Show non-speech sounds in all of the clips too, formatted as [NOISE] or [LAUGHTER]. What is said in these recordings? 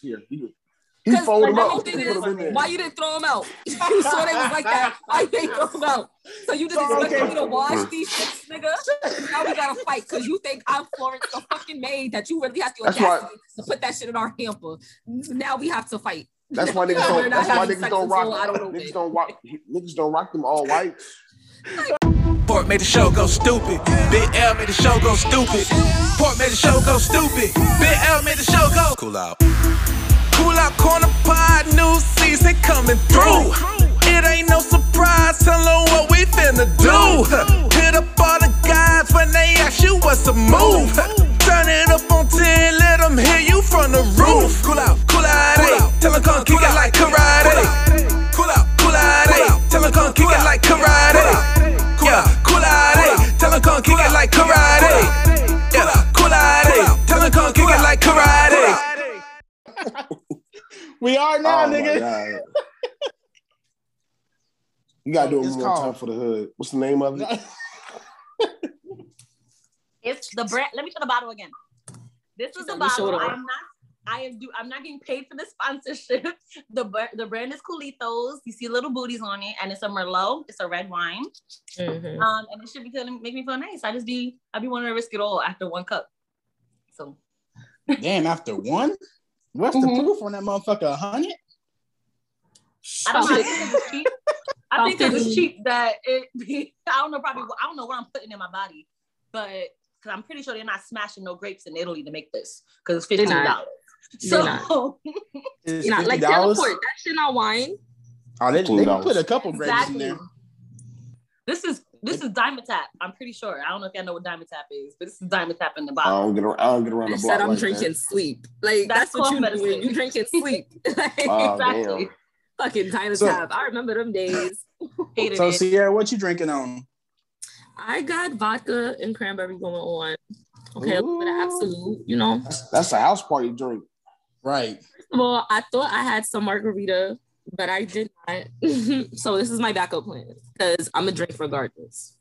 here. He, he folded them up. Them. Why you didn't throw them out? [LAUGHS] you saw they was like that. Why you didn't throw them out? So you just So, expect okay. me to wash these shits, nigga? [LAUGHS] Now we gotta fight because you think I'm Florence the fucking maid that you really have to That's why- to put that shit in our hamper. Now we have to fight. That's why [LAUGHS] niggas don't. That's why niggas don't rock. I don't know Niggas don't rock. Niggas don't rock them all whites. Port made the show go stupid. Big L made the show go stupid. Port made the show go stupid. Big L made the show go cool out. Cool out corner pod, new season coming through. It ain't no surprise, tell 'em what we finna do. Hit up all the guys when they ask you what's a move. Turn it up on 10, let them hear you from the roof. Cool out, cool out, ayy. Eh? Tell 'em come kick it like karate. Cool out, cool out, ayy. Eh? Tell 'em come kick it like karate. [LAUGHS] We are now, oh nigga. You gotta do it one more time for the hood. What's the name of it? [LAUGHS] It's the brand. Let me show the bottle again. This is the Let me show bottle. I'm not. I am do. I'm not getting paid for the sponsorship. [LAUGHS] The br- the brand is Coolitos. You see little booties on it, and it's a Merlot. It's a red wine. Mhm. Um, and it should be feeling make me feel nice. I just be I be wanting to risk it all after one cup. So Damn, after one? What's Mhm. the proof on that motherfucker? A hundred? I don't know. I Stop think it's cheap. I think it's it. cheap that it. [LAUGHS] Be, I don't know. Probably. I don't know what I'm putting in my body, but because I'm pretty sure they're not smashing no grapes in Italy to make this because it's fifteen dollars. They're So It's You know, like $50? teleport. That shit not wine. Oh, they, they put a couple grapes exactly. in there. This is this is Dimetapp. I'm pretty sure. I don't know if y'all know what Dimetapp is, but this is Dimetapp in the I bottle. don't get. Around, I don't get around. You the said I'm like drinking sleep. Like That's that's, what you medicine. doing. You drinking [LAUGHS] sleep. [LAUGHS] like. Oh exactly. damn. fucking Diamond So- tab. I remember them days. [LAUGHS] Hated So it. Sierra, what you drinking on? I got vodka and cranberry going on. Okay, a little bit of Absolut, you know. That's, that's a house party drink. Right. Well, I thought I had some margarita, but I did not. [LAUGHS] so this is my backup plan because I'm a drink regardless.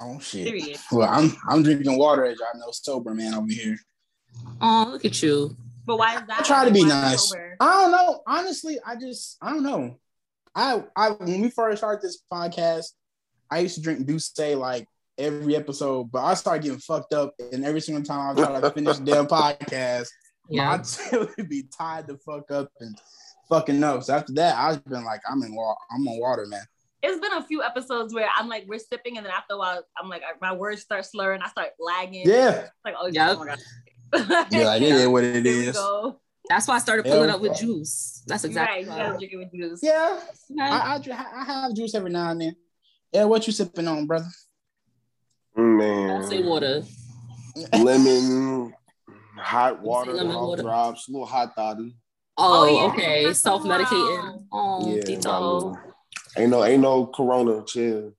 Oh shit. Period. Well, I'm I'm drinking water as y'all know, sober man over here. Oh, look at you. But why is that? I try to be nice. sober? I don't know. Honestly, I just I don't know. I I when we first started this podcast, I used to drink D'ussé like every episode, but I started getting fucked up, and every single time I try to finish the damn [LAUGHS] podcast, Yeah. my tail would be tied the fuck up and fucking up. So after that, I've been like, I'm in water. I'm on water, man. It's been a few episodes where I'm like, we're sipping, and then after a while, I'm like, my words start slurring. I start lagging. Yeah. It's like, oh, Yep. oh my god. [LAUGHS] Yeah, like, it is what it [LAUGHS] Here we is. go. That's why I started Yeah. pulling up with juice. That's Right, exactly you why. gotta with juice. Yeah, Okay. I, I, I have juice every now and then. Yeah, what you sipping on, brother? Don't say Man, water. lemon, hot water, lemon water. drops, a little hot toddy. Oh, Oh, yeah. okay. Self medicating. Oh, Yeah, Tito. ain't no ain't no corona. Chill.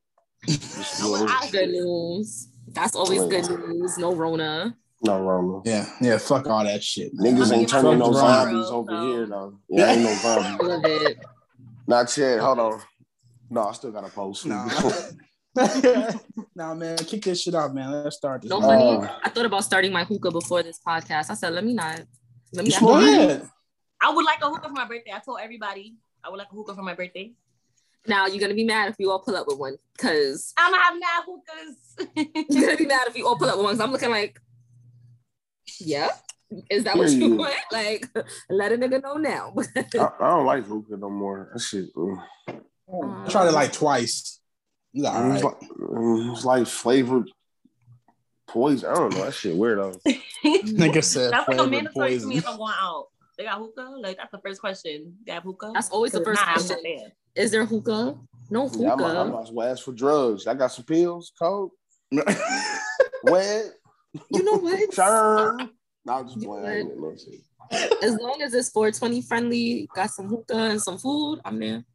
Just a I would- little- I- Good news. That's always good news. No Rona. no Rona. Yeah, yeah, fuck all that shit. man. Niggas ain't turning no the zombies Rona, over so- here though. Yeah, ain't no [LAUGHS] zombies. love it. Not yet. Hold on. No, I still got to post. Nah. [LAUGHS] [LAUGHS] nah, man, kick this shit off, man. Let's start this. No Uh. I thought about starting my hookah before this podcast. I said, let me not. Let me Go ahead. I would like a hookah for my birthday. I told everybody I would like a hookah for my birthday. Now you're gonna be mad if you all pull up with one, because I'm gonna have mad hookahs. [LAUGHS] you're gonna be mad if you all pull up with one. 'cause I'm looking like, yeah, is that what you Period. want? Like, let a nigga know now. I, I don't like hookah no more. That shit. mm. I tried it like twice. It's all It's right. like mm, it's like flavored poison. I don't know. That shit weird. Nigga said That's like a flavored mandatory to me poison. if I'm going out. They got hookah? Like that's the first question. They have hookah? That's always the first if not, I'm question. Is there hookah? No hookah. Yeah, I might, I might as well ask for drugs. I got some pills, coke, [LAUGHS] wet, you know what? [LAUGHS] sure. No, I'm just playing. know I ain't getting no shit. As long as it's 420 friendly, got some hookah and some food, I'm there.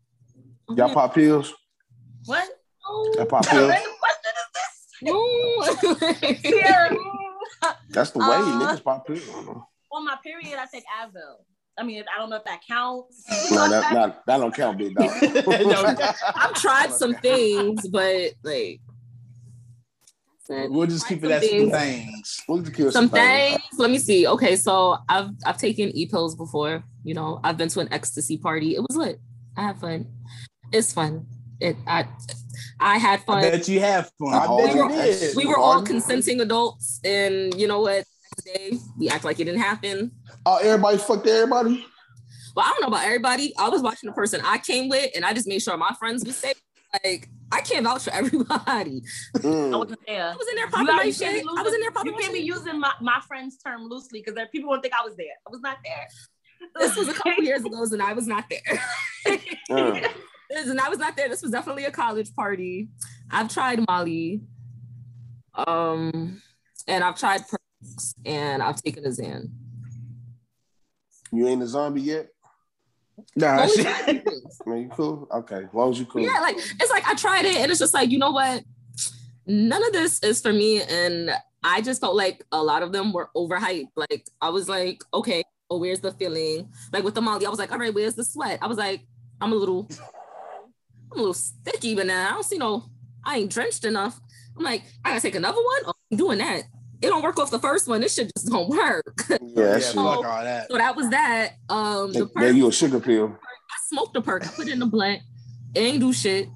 I'm Y'all there. pop pills? What? Y'all pop pills? random this? No. [LAUGHS] That's the way Uh, niggas pop pills. On my period, I take Advil. I mean, I don't know if that counts. [LAUGHS] No, that, that, that don't count, big dog. [LAUGHS] I've tried some [LAUGHS] things, but like said, We'll just keep it some as some things. things. We'll just kill Some things. things. Let me see. Okay, so I've I've taken e pills before. You know, I've been to an ecstasy party. It was lit. I had fun. It's fun. It I I had I fun. bet you have fun. I Oh, bet you did. we were all consenting adults, and you know what? Next day we act like it didn't happen. Oh, everybody fucked everybody. Well, I don't know about everybody. I was watching the person I came with, and I just made sure my friends was safe. Like I can't vouch for [LAUGHS] everybody. I Mm. wasn't there. I was in there You popping gotta- my you shit. can't be I was in there losing- popping You can't be using my, my friend's term loosely because people won't think I was there. I was not there. This was a [LAUGHS] couple years ago, and I was not there. [LAUGHS] Mm. This- and I was not there. This was definitely a college party. I've tried Molly, um, and I've tried perks, and I've taken a Xan. You ain't a zombie yet? Nah, Only shit. tried things. Man, you cool? Okay, as long as you cool. Yeah, like it's like I tried it, and it's just like you know what, none of this is for me, and I just felt like a lot of them were overhyped. Like I was like, okay, oh, where's the feeling? Like with the Molly, I was like, all right, where's the sweat? I was like, I'm a little, I'm a little sticky, but now I don't see no, I ain't drenched enough. I'm like, I gotta take another one. Oh, I'm doing that. It don't work off the first one. This shit just don't work. Yeah, Yeah, that shit. all that. so that was that. Um, the They perk, gave you a sugar pill. I smoked a perk. I put it in the blunt. It ain't do shit.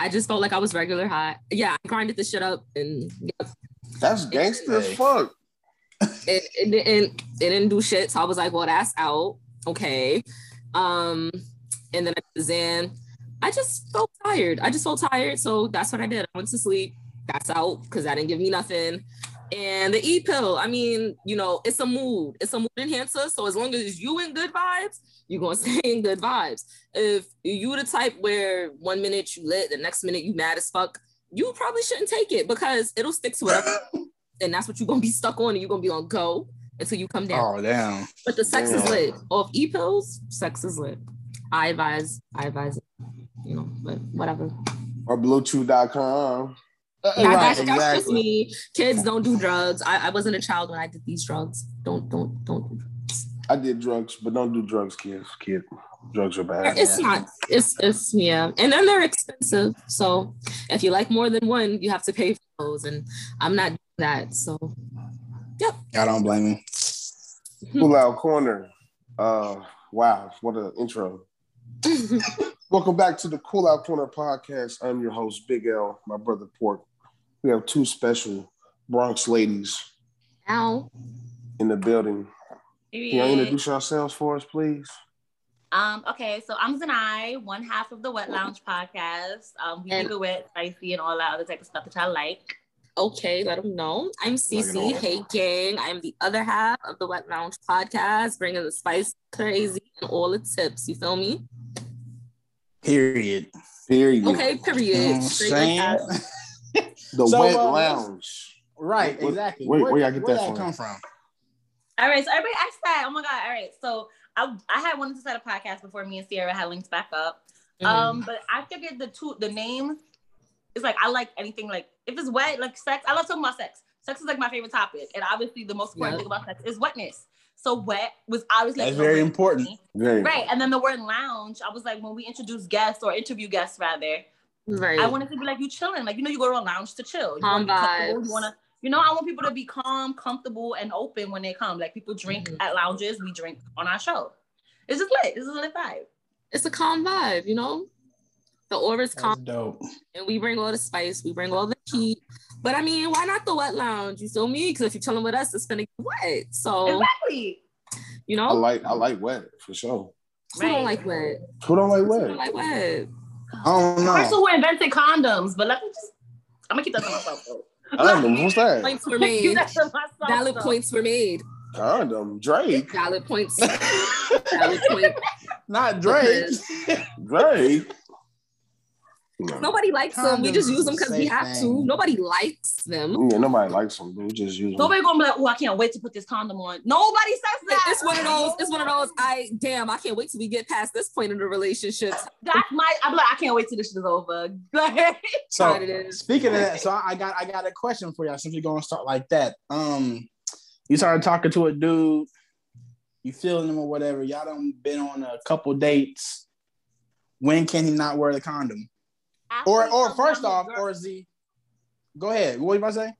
I just felt like I was regular high. Yeah, I grinded the shit up and yeah, That's gangster as fuck. it, it didn't it didn't do shit. So I was like, well, that's out. Okay. Um, and then I did Xan. I just felt tired. I just felt tired. So that's what I did. I went to sleep. That's out because that didn't give me nothing. And the E pill, I mean, you know, it's a mood. It's a mood enhancer. So as long as you in good vibes, you're gonna [LAUGHS] stay in good vibes. If you the type where one minute you lit, the next minute you mad as fuck, you probably shouldn't take it because it'll stick to whatever [LAUGHS] and that's what you're gonna be stuck on, and you're gonna be on go until you come down. Oh damn. But the sex is Damn. lit. Off e pills, sex is lit. I advise, I advise. You know, but whatever. Or Bluetooth.com. Right, that's, that's just me. Kids don't do drugs. I, I wasn't a child when I did these drugs. Don't don't don't do drugs. I did drugs, but don't do drugs, kids. Kid, drugs are bad. It's not. It's it's yeah, and then they're expensive. So if you like more than one, you have to pay for those, and I'm not doing that. So yep. I don't blame me. Cool out corner. Uh, wow, what an intro. [LAUGHS] Welcome back to the Cool Out Corner podcast. I'm your host, Big L, my brother Pork. We have two special Bronx ladies Ow. in the building. Can you introduce yourselves for us, please? Um, okay, so I'm Zanai, one half of the Wet Lounge podcast. Um, we And- keep it wet, spicy, and all that other type of stuff that I like. Okay, let them know. I'm Cece. know. Hey, gang. I'm the other half of the Wet Lounge podcast, bringing the spice, crazy, and all the tips. You feel me? Period. Period. Okay, You know [LAUGHS] The So, Wet uh, Lounge. Right, Where- exactly. where- Where, where y'all get where that that from? come from? All right, so everybody asked that. Oh my god! All right, so I I had wanted to start a podcast before me and Sierra had linked back up. Mhm. Um, but I figured the two the name is like I like anything like if it's wet like sex. I love talking about sex. Sex is like my favorite topic, and obviously the most important Yep. thing about sex is wetness. So wet was obviously like, That's very important. Very Right, and then the word lounge. I was like, when we introduce guests or interview guests, rather, right. I wanted to be like you chilling, like you know, you go to a lounge to chill. You Calm wanna vibes. You want to, you know, I want people to be calm, comfortable, and open when they come. Like people drink Mhm. at lounges, we drink on our show. It's just lit. It's is a lit vibe. it's a calm vibe, you know? The aura's That's calm, dope. and we bring all the spice, we bring all the heat. But I mean, why not the Wet Lounge? You feel me? Because if you're chilling with us, it's gonna get wet. So, Exactly. you know. I know, like I like wet for sure. who don't like wet? Who don't like Who don't wet? like wet? I don't The person who invented condoms, but let me just. I'm gonna keep that to myself. Though. Condom, what's that? Points were I'm gonna keep made. that. Valid though. points were made. Condom, Drake. Valid points. [LAUGHS] Valid points. Not Drake. Drake. No. Nobody likes them. We just use them because we safe have to. Nobody likes them. Yeah, nobody likes them. We just use them. Nobody gonna be like, oh, I can't wait to put this condom on. Nobody says that. It's one of those. It's one of those. I damn. I can't wait till we get past this point in the relationship. That's my. I'm like, I can't wait till this shit is over. [LAUGHS] So Hard speaking of that, so I got I got a question for y'all since we're gonna start like that. Um, you started talking to a dude, you feeling him or whatever. Y'all done been on a couple dates. When can he not wear the condom? Or or first off, or he? Go ahead. What you about to say?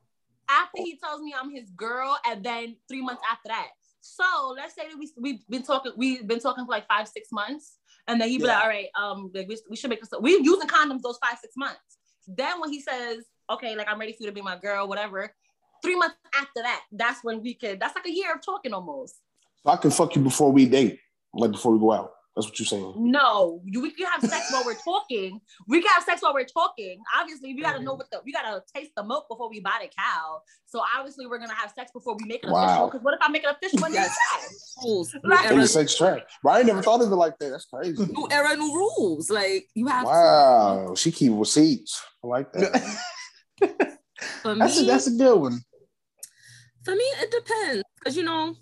after he tells me I'm his girl, and then three months after that. So let's say that we we've been talking, we've been talking for like five, six months, and then he'd be Yeah. like, "All right, um, like, we, we should make this. We're using condoms those five, six months. Then when he says, "Okay, like I'm ready for you to be my girl," whatever, three months after that, that's when we could. That's like a year of talking almost. So I can fuck you before we date, like before we go out. That's what you're saying. No, you, we can have sex while we're talking. We can have sex while we're talking. Obviously, we gotta know what the we gotta taste the milk before we buy the cow. So obviously, we're gonna have sex before we make it Wow. official. Because what if I make it official when Yes. it's? Rules. New Right. In era, sex trap. But I never thought of it like that. That's crazy. new era, new rules. Like you have Wow. She keep receipts. I like that. [LAUGHS] for me. That's a, that's a good one. For me, it depends. Cause you know,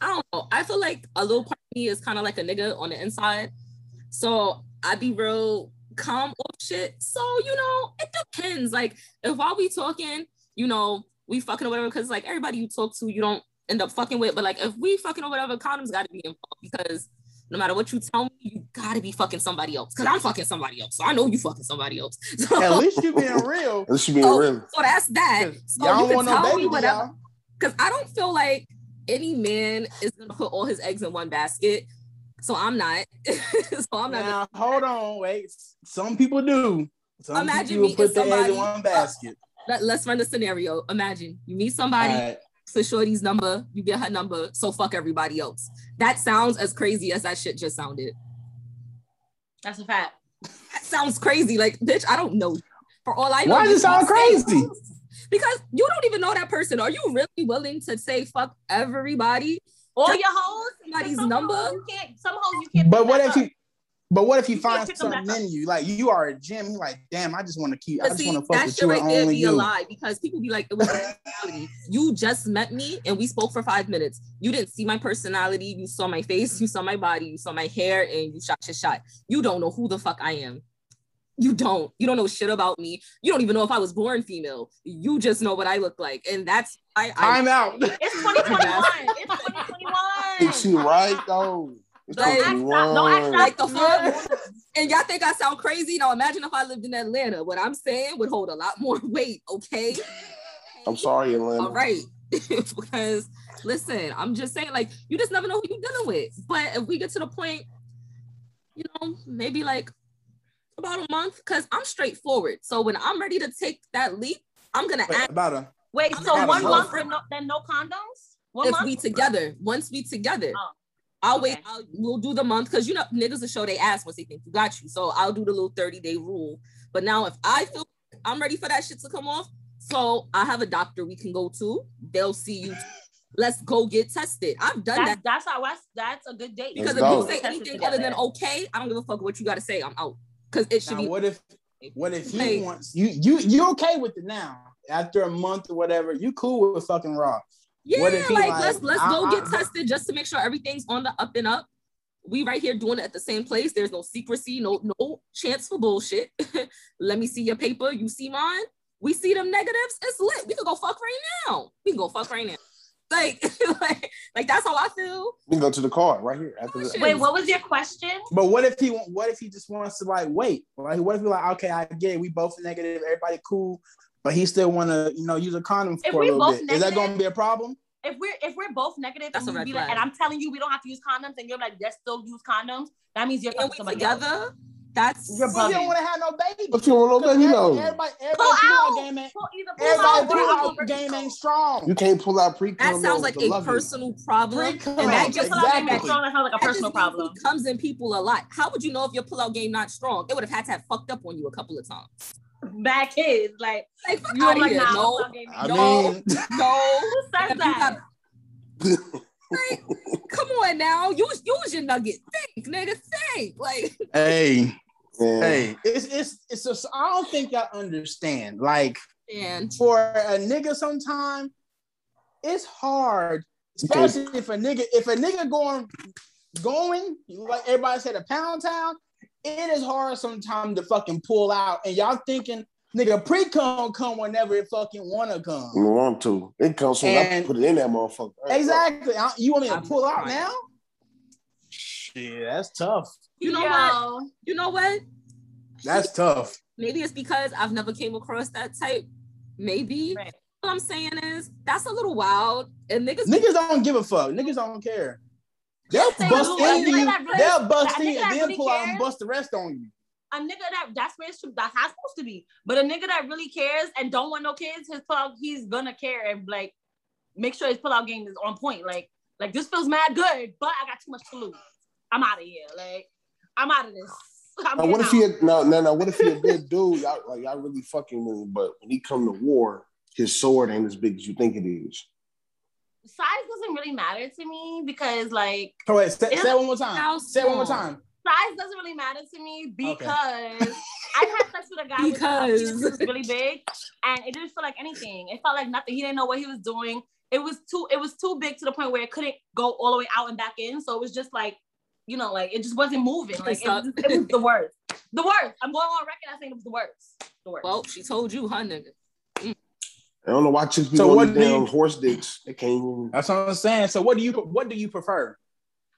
I don't know. I feel like a little part of me is kind of like a nigga on the inside. So I be real calm off shit. So, you know, it depends. Like if while we talking, you know, we fucking or whatever, because like everybody you talk to, you don't end up fucking with. But like if we fucking or whatever, condoms gotta be involved because no matter what you tell me, you gotta be fucking somebody else. Cause I'm fucking somebody else. So I know you fucking somebody else. [LAUGHS] So, At least you being real. This should be Oh, real. so that's that. So y'all you can want no tell me whatever y'all. because I don't feel like any man is gonna put all his eggs in one basket. So I'm not. [LAUGHS] so I'm not. Now, hold on, wait. Some people do. Some Imagine people meeting put their eggs in one basket. Let, us run the scenario. Imagine you meet somebody, Alright. for Shorty's number, you get her number, so fuck everybody else. That sounds as crazy as that shit just sounded. That's a fact. That sounds crazy. Like, bitch, I don't know. For all I know, Why does it sound can't crazy? Because you don't even know that person. Are you really willing to say fuck everybody? All your hoes, somebody's some number? hoes You can't. Some hoes you can't. But what if up. you? But what if you You find pick them back something in you? Like you are a gym. You like, damn, I just want to keep. I just want to fuck that with shit you right and there only be a lie because people be like, it was personality. [LAUGHS] You just met me and we spoke for five minutes. You didn't see my personality. You saw my face. You saw my body. You saw my hair, and you shot your shot. You don't know who the fuck I am. You don't. You don't know shit about me. You don't even know if I was born female. You just know what I look like, and that's I. I Time out. It's [LAUGHS] 2021. it's 2021. Is she right though? It's Like- Don't act don't act like the fuck. and y'all think I sound crazy? Now imagine if I lived in Atlanta. What I'm saying would hold a lot more [LAUGHS] weight. Okay. I'm sorry, Atlanta. All right. [LAUGHS] because listen, I'm just saying, like, you just never know who you're dealing with. But if we get to the point, you know, maybe like about a month, because I'm straightforward. So when I'm ready to take that leap, I'm gonna Wait, act about a Wait, I'm so not one a month girlfriend. with no, then no condoms? One if month? we together. Once we together. Oh, I'll wait. I'll, we'll do the month because you know niggas will show they ass once they think you got you. So I'll do the little 30 day rule. But now if I feel I'm ready for that shit to come off, so I have a doctor we can go to. They'll see you. Let's go get tested. I've done That's, that that's how I, that's a good date. because Let's if go. you say anything other than okay, I don't give a fuck what you got to say. I'm out because it should now, be. what if what if he Hey. wants you you you okay with it now? After a month or whatever, you cool with fucking raw. Yeah, what if he like, like, let's let's I- go I- get tested just to make sure everything's on the up and up. We right here doing it at the same place. There's no secrecy, no no chance for bullshit. [LAUGHS] Let me see your paper. You see mine. We see them negatives. It's lit. We can go fuck right now. We can go fuck right now. Like, [LAUGHS] like, like that's how I feel. We can go to the car right here after this. shit. Wait, what was your question? But what if he what if he just wants to like wait? Like what if he like okay, I get it, we both negative, everybody cool, but he still want to you know use a condom If for a little both bit. Is that going to be a problem? If we're if we're both negative That's and, a we red be like, flag. and I'm telling you we don't have to use condoms and you're like, let's still use condoms, that means you're And fucking we somebody else. Together. That's You're Well, you don't want to have no baby. But you don't know, baby, no. Everybody, Pull everybody, pull out. out game ain't, Pull- either pull everybody out pull out you game ain't strong. You can't pull out pre that sounds like a personal problem. Pre-cum. And that just pull Exactly. not strong, that sounds like a That personal problem. He comes in people a lot. How would you know if your pullout game not strong? It would have had to have fucked up on you a couple of times. Bad kids, like Like, fuck you out like, here. nah, no, pull out game I No. mean, no. [LAUGHS] Who says that? got- [LAUGHS] Like, come on now. Use use your nugget. Think, nigga. Think. Like, hey, Yeah. hey, it's it's it's just I don't think y'all understand. Like and for a nigga, sometime it's hard, You can't- especially if a nigga if a nigga going going like everybody said a pound town. It is hard sometimes to fucking pull out, and y'all thinking nigga pre cum come whenever it fucking wanna come. You want to. It comes soon. I put it in that motherfucker. Exactly. I- You want me to pull out now? Shit, that's tough. you know Yo. what? You know what? That's tough. Maybe it's because I've never came across that type. Maybe. Right. All I'm saying is that's a little wild, and niggas. Niggas don't give a fuck. Niggas don't care. They'll Say, bust "Ooh, a into nigga you. really- They'll bust in nigga and then really pull out and bust the rest on you. a nigga that that's where it's true. That's how it's supposed to be. But a nigga that really cares and don't want no kids, his pull he's gonna care and like make sure his pull out game is on point. Like, like this feels mad good, but I got too much to lose. I'm out of here. Like, I'm [LAUGHS] out of this. I'm Now, what if he a, no no no? What if he a good [LAUGHS] dude? Y'all like y'all really fucking with him, but when he come to war, his sword ain't as big as you think it is. size doesn't really matter to me because like Oh, wait, say, say it one more time. Say it one more time. size doesn't really matter to me because Okay. I've had [LAUGHS] sex with a guy Because. with a penis really big and it didn't feel like anything. It felt like nothing. He didn't know what he was doing. It was too it was too big to the point where it couldn't go all the way out and back in. So it was just like, you know, like it just wasn't moving. Like it, was, it was the [LAUGHS] worst. The worst. I'm going on record as saying it was the worst. The worst. Well, she told you, huh, nigga. Mm. I don't know why chicks be So on what these do damn you- horse dicks. They can't even. That's what I'm saying. So what do you what do you prefer?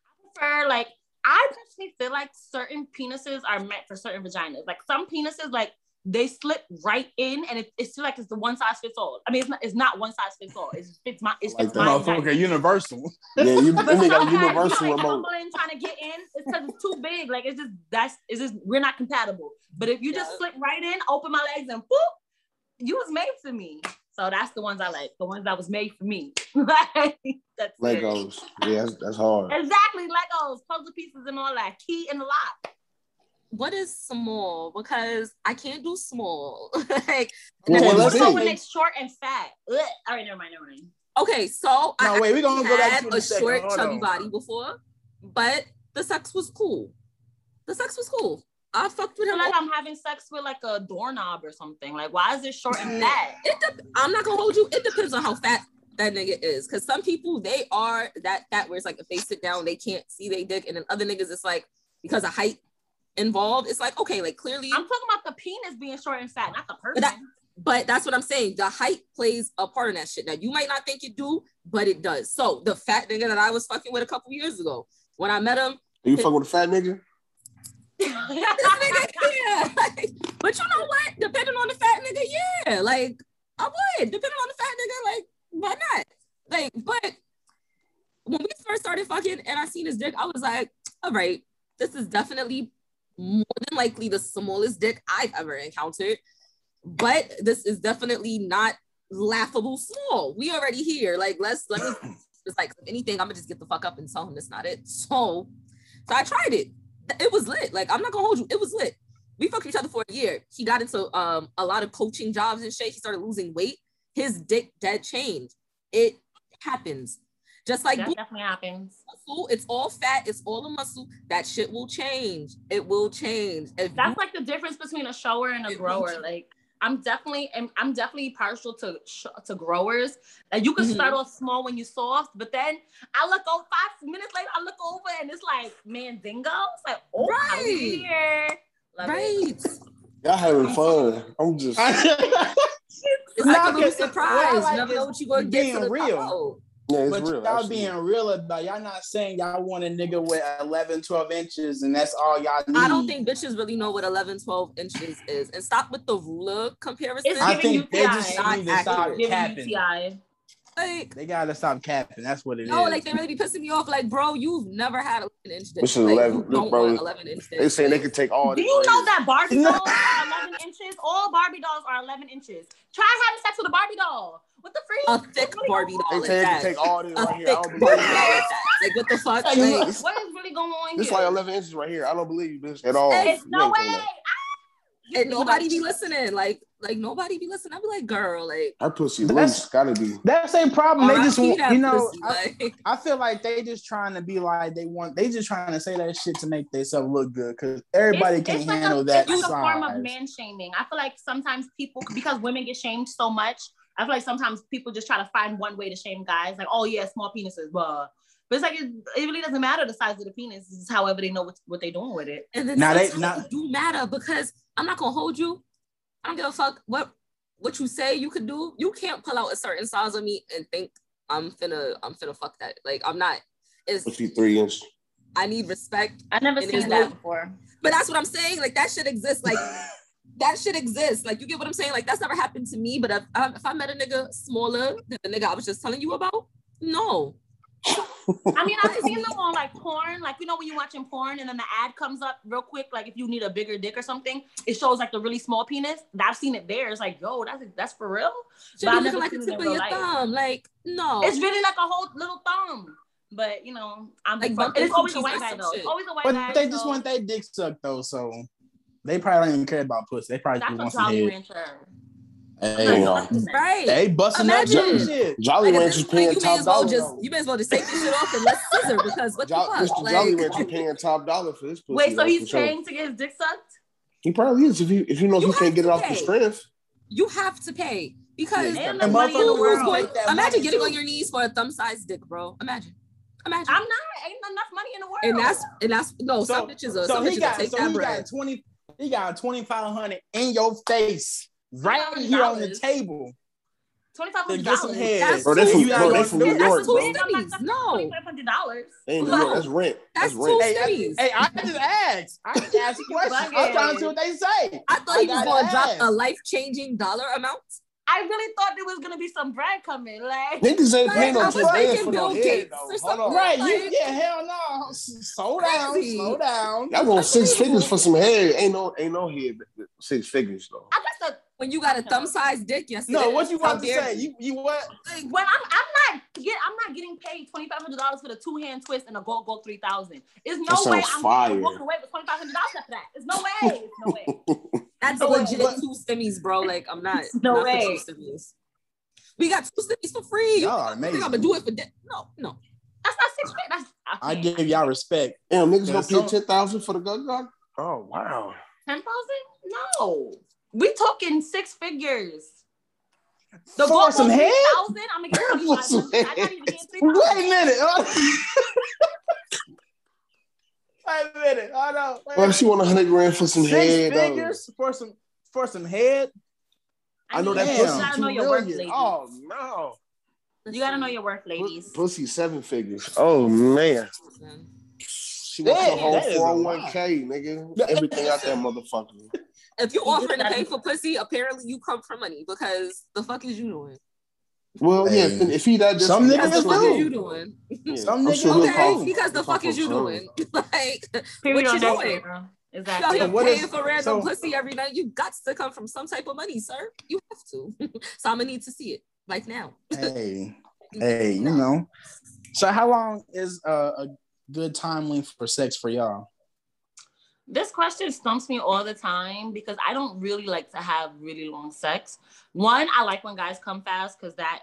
I prefer like I personally feel like certain penises are meant for certain vaginas. Like some penises, like they slip right in, and it, it's like it's the one size fits all. I mean, it's not it's not one size fits all. It fits my it I like fits my Motherfucker, vagina. universal. [LAUGHS] Yeah, you, But they got a universal you know, remote. fumbling, trying to get in, it's because it's too big. Like it's just that's it's just we're not compatible. But if you just Yeah. slip right in, open my legs, and boop, you was made for me. So that's the ones I like. The ones that was made for me. Like, [LAUGHS] that's it. Legos. Yeah, that's, that's hard. Exactly, Legos, puzzle pieces, and all that. Key in the lock. What is small? Because I can't do small. [LAUGHS] like, Well, Okay, what let's is Also, say- big? when it's short and fat. Ugh. All right, never mind, never mind. okay, so I No, wait, we're gonna go back had to a a second. short, Hold chubby on. body before, but the sex was cool. The sex was cool. I fucked with him. Like I'm having sex with like a doorknob or something. Like, why is it short and fat? It de- I'm not gonna hold you. It depends on how fat that nigga is. Cause some people they are that fat where it's like if they sit down, they can't see they dick, and then other niggas it's like because of height involved, it's like okay, like clearly, I'm talking about the penis being short and fat, not the person. that- but that's what I'm saying. The height plays a part in that shit. Now you might not think it do, but it does. So the fat nigga that I was fucking with a couple years ago, when I met him, You fuck with a fat nigga? nigga, [LAUGHS] yeah. Like, but you know what? Depending on the fat nigga, yeah. Like I would. Depending on the fat nigga, like why not? Like, but when we first started fucking and I seen his dick, I was like, all right, this is definitely more than likely the smallest dick I've ever encountered. But this is definitely not laughable small. We already here. Like, let's let me [CLEARS THROAT] just like if anything, I'm gonna just get the fuck up and tell him that's not it. So, so I tried it. It was lit. Like, I'm not gonna hold you. It was lit. We fucked each other for a year. He got into um a lot of coaching jobs and shit. He started losing weight. His dick dead changed. It happens. Just like that definitely happens. muscle, it's all fat, it's all a muscle. That shit will change. It will change. If That's you- like the difference between a shower and a grower. Like I'm definitely I'm, I'm definitely partial to sh- to growers. Like you can Mhm. start off small when you're soft, but then I look over five minutes later, I look over and it's like Mandingo. It's like oh Right. right. here. Love it. right. Y'all having fun. I'm just. [LAUGHS] It's Nah, like a surprise. what I you like never know what you're gonna get being to the real. Real. Yeah, but real. y'all absolutely. being real about y'all not saying y'all want a nigga with 11, 12 inches and that's all y'all need. I don't think bitches really know what 11, 12 inches is. And stop with the ruler comparison. It's I giving think they just Not need to stop capping. UTI. like, They gotta stop capping. That's what it is. no, like they really be pissing me off. Like, bro, you've never had 11 inch dick. This is Like, 11 you don't bro, want 11 inch dick. They saying they could take all Do this. you know that Barbie No. [LAUGHS] dolls are 11 inches? All Barbie dolls are 11 inches. Try having sex with a Barbie doll. What the freak? a thick Barbie going doll They like that. take all this A right here. I thick don't Barbie believe doll like what the fuck? Like, Like. What is really going on This here? like 11 inches right here. I don't believe you, bitch, at all. It's You no way. Ah! and nobody be listening. Like, like nobody be listening. I be like, girl, like, Her pussy That's- loose. Gotta be. That's their problem. They just want, you know, pussy, I, like, I feel like they just trying to be like they want. They just trying to say that shit to make themselves look good because everybody It's- can it's like handle a, that It's like a form of man shaming. I feel like sometimes people, because women get shamed so much, I feel like sometimes people just try to find one way to shame guys. Like, oh yeah, small penises, but but it's like it, it really doesn't matter the size of the penis. It's however they know what, what they're doing with it. and then Now they- sometimes now- do matter because I'm not gonna hold you. I don't give a fuck what what you say you could do. You can't pull out a certain size of me and think I'm finna I'm finna fuck that. Like I'm not. It's Pussy three inch. I need respect. I've never seen that no- before. But that's what I'm saying. Like that should exist. Like [LAUGHS] that shit exists. Like you get what I'm saying? Like that's never happened to me. But if, um, if I met a nigga smaller than the nigga I was just telling you about, no. I mean, I've seen them on like porn, like you know when you're watching porn and then the ad comes up real quick, like if you need a bigger dick or something, it shows like the really small penis. I've seen it there. It's like, yo, that's that's for real. Should But be I've looking never like a seen it tip of your life. thumb. Like no. It's really like a whole little thumb. But you know, I'm Like like, it's always a white guy though. It's always a white But guy. they just so want their dick sucked though, so they probably don't even care about pussy. They probably That's just want some Jolly head. Rancher. Hey, Yeah. right. hey, busting up Imagine. some shit. Jolly Like, Rancher's paying you top dollar. just you may as well just take this shit off and let's scissor because what Jo- the fuck? Mr. Jolly Rancher paying top dollar for this pussy. Wait, so he's for sure. paying to get his dick sucked? He probably is if you if you know You he can't have get it to off the pay. strength. you have to pay because Yeah, And the money in the who's world. going, take imagine getting too. on your knees for a thumb sized dick, bro. Imagine. Imagine. I'm not. Ain't enough money in the world. and that's and that's no So- some bitches are So some he bitches got take so that he bread. got twenty he got twenty five hundred in your face right here on the table twenty five to get some dollars. head. That's Bro, they two from, You bro, not they from New. That's York, two bro. cities. No. twenty five hundred dollars. They New York. That's rent. That's That's two rent. Hey, I, cities. hey, I just asked. I just [LAUGHS] asked questions. I'm trying to see what they say. I thought he was gonna drop a life changing dollar amount. I really thought there was gonna be some bread coming. Like Niggas ain't paying no I was ten bands thinking for no Bill head though. Hold on. Right, Like- you, yeah, hell no. S- Slow down, Crazy. slow down. Y'all want six figures for some head. Ain't no ain't no head six figures though. I guess the When you got a thumb sized dick, yes. it No, what you How about to say? You you what? Like, when I'm I'm not get I'm not getting paid twenty five hundred dollars for the two hand twist and a gold gold three thousand. There's no That way sounds I'm fire. walking away with twenty five hundred dollars after that. There's no way. There's no [LAUGHS] way. That's But- legit but- two stimmies, bro. Like I'm not. No not for way. two stimmies. We got two stimmies for free. You Y'all are think I'm gonna do it for di- no, no. That's not six. That's I give y'all respect. Damn, niggas gonna pay some- ten thousand for the gun gun? Oh wow. ten thousand. No, we talking six figures. The For gold some head? 3,000, I'm gonna get For some hundred. I'm not even getting three Wait a minute. [LAUGHS] Wait a minute. Hold on. Wait Well, she want a hundred grand for some Six head. Six figures for some for some head. I know that Damn. You pussy gotta two know your worth, million. ladies. Oh no. You gotta know your worth, ladies. Pussy seven figures. Oh man. She wants Damn, the whole that is a four hundred one k, nigga. Everything out that motherfucker. If you You offering to pay for pussy, apparently you come for money because the fuck is you doing? Well, yeah, Hey. if he that Some desperate, Because niggas the I'm fuck sure- is do. you doing? yeah, Some niggas sure he'll do. call- because the fuck is you for doing? [LAUGHS] like, Period what you that doing? shit, bro. You out Exactly. here So what paying is- for random so- pussy every night. You got to come from some type of money, sir. You have to. [LAUGHS] so I'm gonna need to see it like now. Hey, [LAUGHS] hey, you know. So how long is uh, a good time length for sex for y'all? This question stumps me all the time because I don't really like to have really long sex. One, I like when guys come fast because that,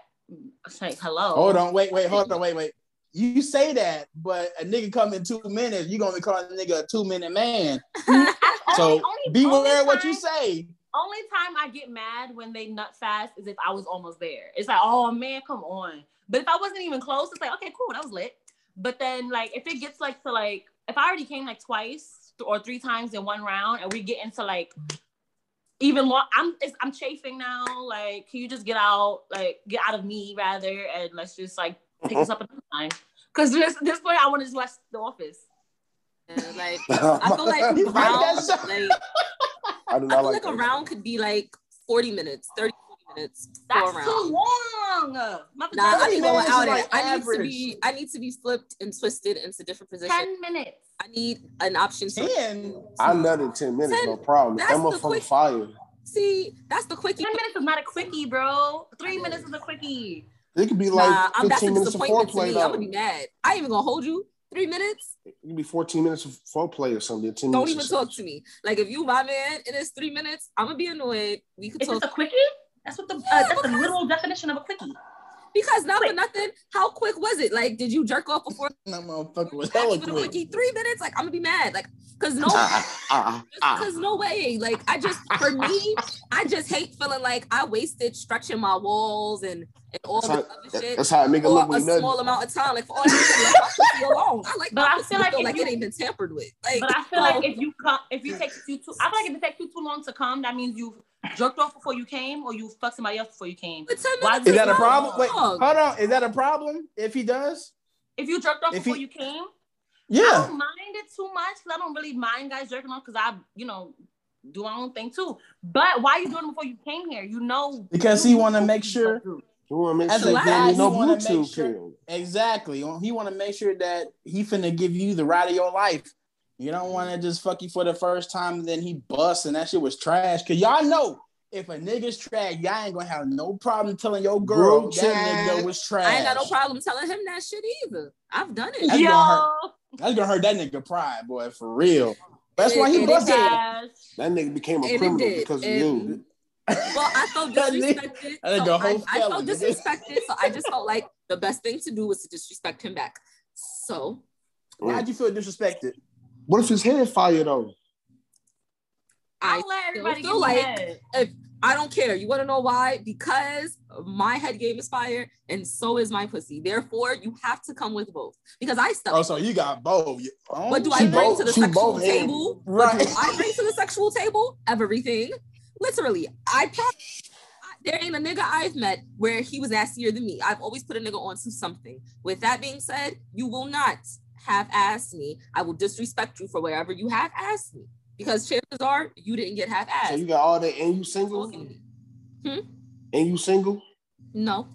like, hello. Hold on, wait, wait, hold on, wait, wait. You say that, but a nigga come in two minutes, you gonna be calling a nigga a two minute man. [LAUGHS] So Only- beware only what you say. Only time I get mad when they nut fast is if I was almost there. It's like, oh man, come on. But if I wasn't even close, it's like, okay, cool, that was lit. But then, like, if it gets like to like, if I already came like twice or three times in one round, and we get into like even long, I'm it's, I'm chafing now. Like, can you just get out, like, get out of me rather, and let's just like pick this up another time. Because this this point, I want to just watch The Office. And, like [LAUGHS] I feel like You a like round, like I I feel like like a round could be like 40 minutes, 30 40 minutes for That's too long. My Nah, I vagina need is to go out it. like I need to be I need to be flipped and twisted into different positions. ten minutes. I need an option to Ten. I nut in ten minutes, no problem. that's That the motherfucker quick- fire. see. That's the quickie. Ten minutes is not a quickie, bro. Three minutes is a quickie. It could be like Nah, I'm, that's a fifteen minutes of foreplay. I'm though. gonna be mad. I ain't even gonna hold you. Three minutes? It could be fourteen minutes of foreplay or something. 10 Don't even talk to me. Like if you my man and it's three minutes, I'm gonna be annoyed. We could Is talk this a quickie? That's what the uh, Yeah, that's the literal definition of a quickie. because not for nothing. How quick was it? Like, did you jerk off before [LAUGHS] That motherfucker was Actually, hella quick. quickie? Three minutes? Like I'm gonna be mad. Like, cause no, Ah, ah, ah. because no way. Like I just for me, I just hate feeling like I wasted stretching my walls and and all That's the how, other shit. that's how a nigga for look a when he nutting. small amount of time, like for all that shit, let my pussy alone. I like But I feel like like you- it ain't been tampered with. Like, But I feel so- like if you come, if you take you too, I feel like if it takes you too long to come, that means you jerked off before you came, or you fucked somebody else before you came. Why Is that a problem? Wait, hold on. Is that a problem if he does? If you jerked off If before he- you came, yeah, I don't mind it too much because I don't really mind guys jerking off because I, you know, do my own thing too. But why are you doing it before you came here? You know, Because he want to make sure You want to make As sure a that guy, no you wanna Bluetooth make sure- killed. exactly. He want to make sure that he finna give you the ride of your life. You don't want to just fuck you for the first time, then he busts and that shit was trash. Cause y'all know if a nigga's trash, y'all ain't gonna have no problem telling your girl Group that chat. nigga was trash. I ain't got no problem telling him that shit either. I've done it. That's yo, gonna That's gonna hurt that nigga pride, boy, for real. That's why he And busted. That nigga became a And it criminal did. because of you. Well, I felt [LAUGHS] disrespected. that so I, I felt [LAUGHS] disrespected. So I just felt like the best thing to do was to disrespect him back. So Why'd you feel disrespected? What if his head fire though? I I'll let everybody feel get like- mad. if I don't care. You want to know why? Because my head game is fire, and so is my pussy. Therefore, you have to come with both. Because I stuff. Oh, so you got both. Oh, what do I bring both- to the sexual both handed. table? What do I bring to the sexual table? Everything. Literally, I probably there ain't a nigga I've met where he was assier than me. I've always put a nigga onto something. With that being said, you will not have asked me. I will disrespect you for wherever you have asked me. Because chances are you didn't get half So asked. you got all that, and you single, to hmm? and you single. No.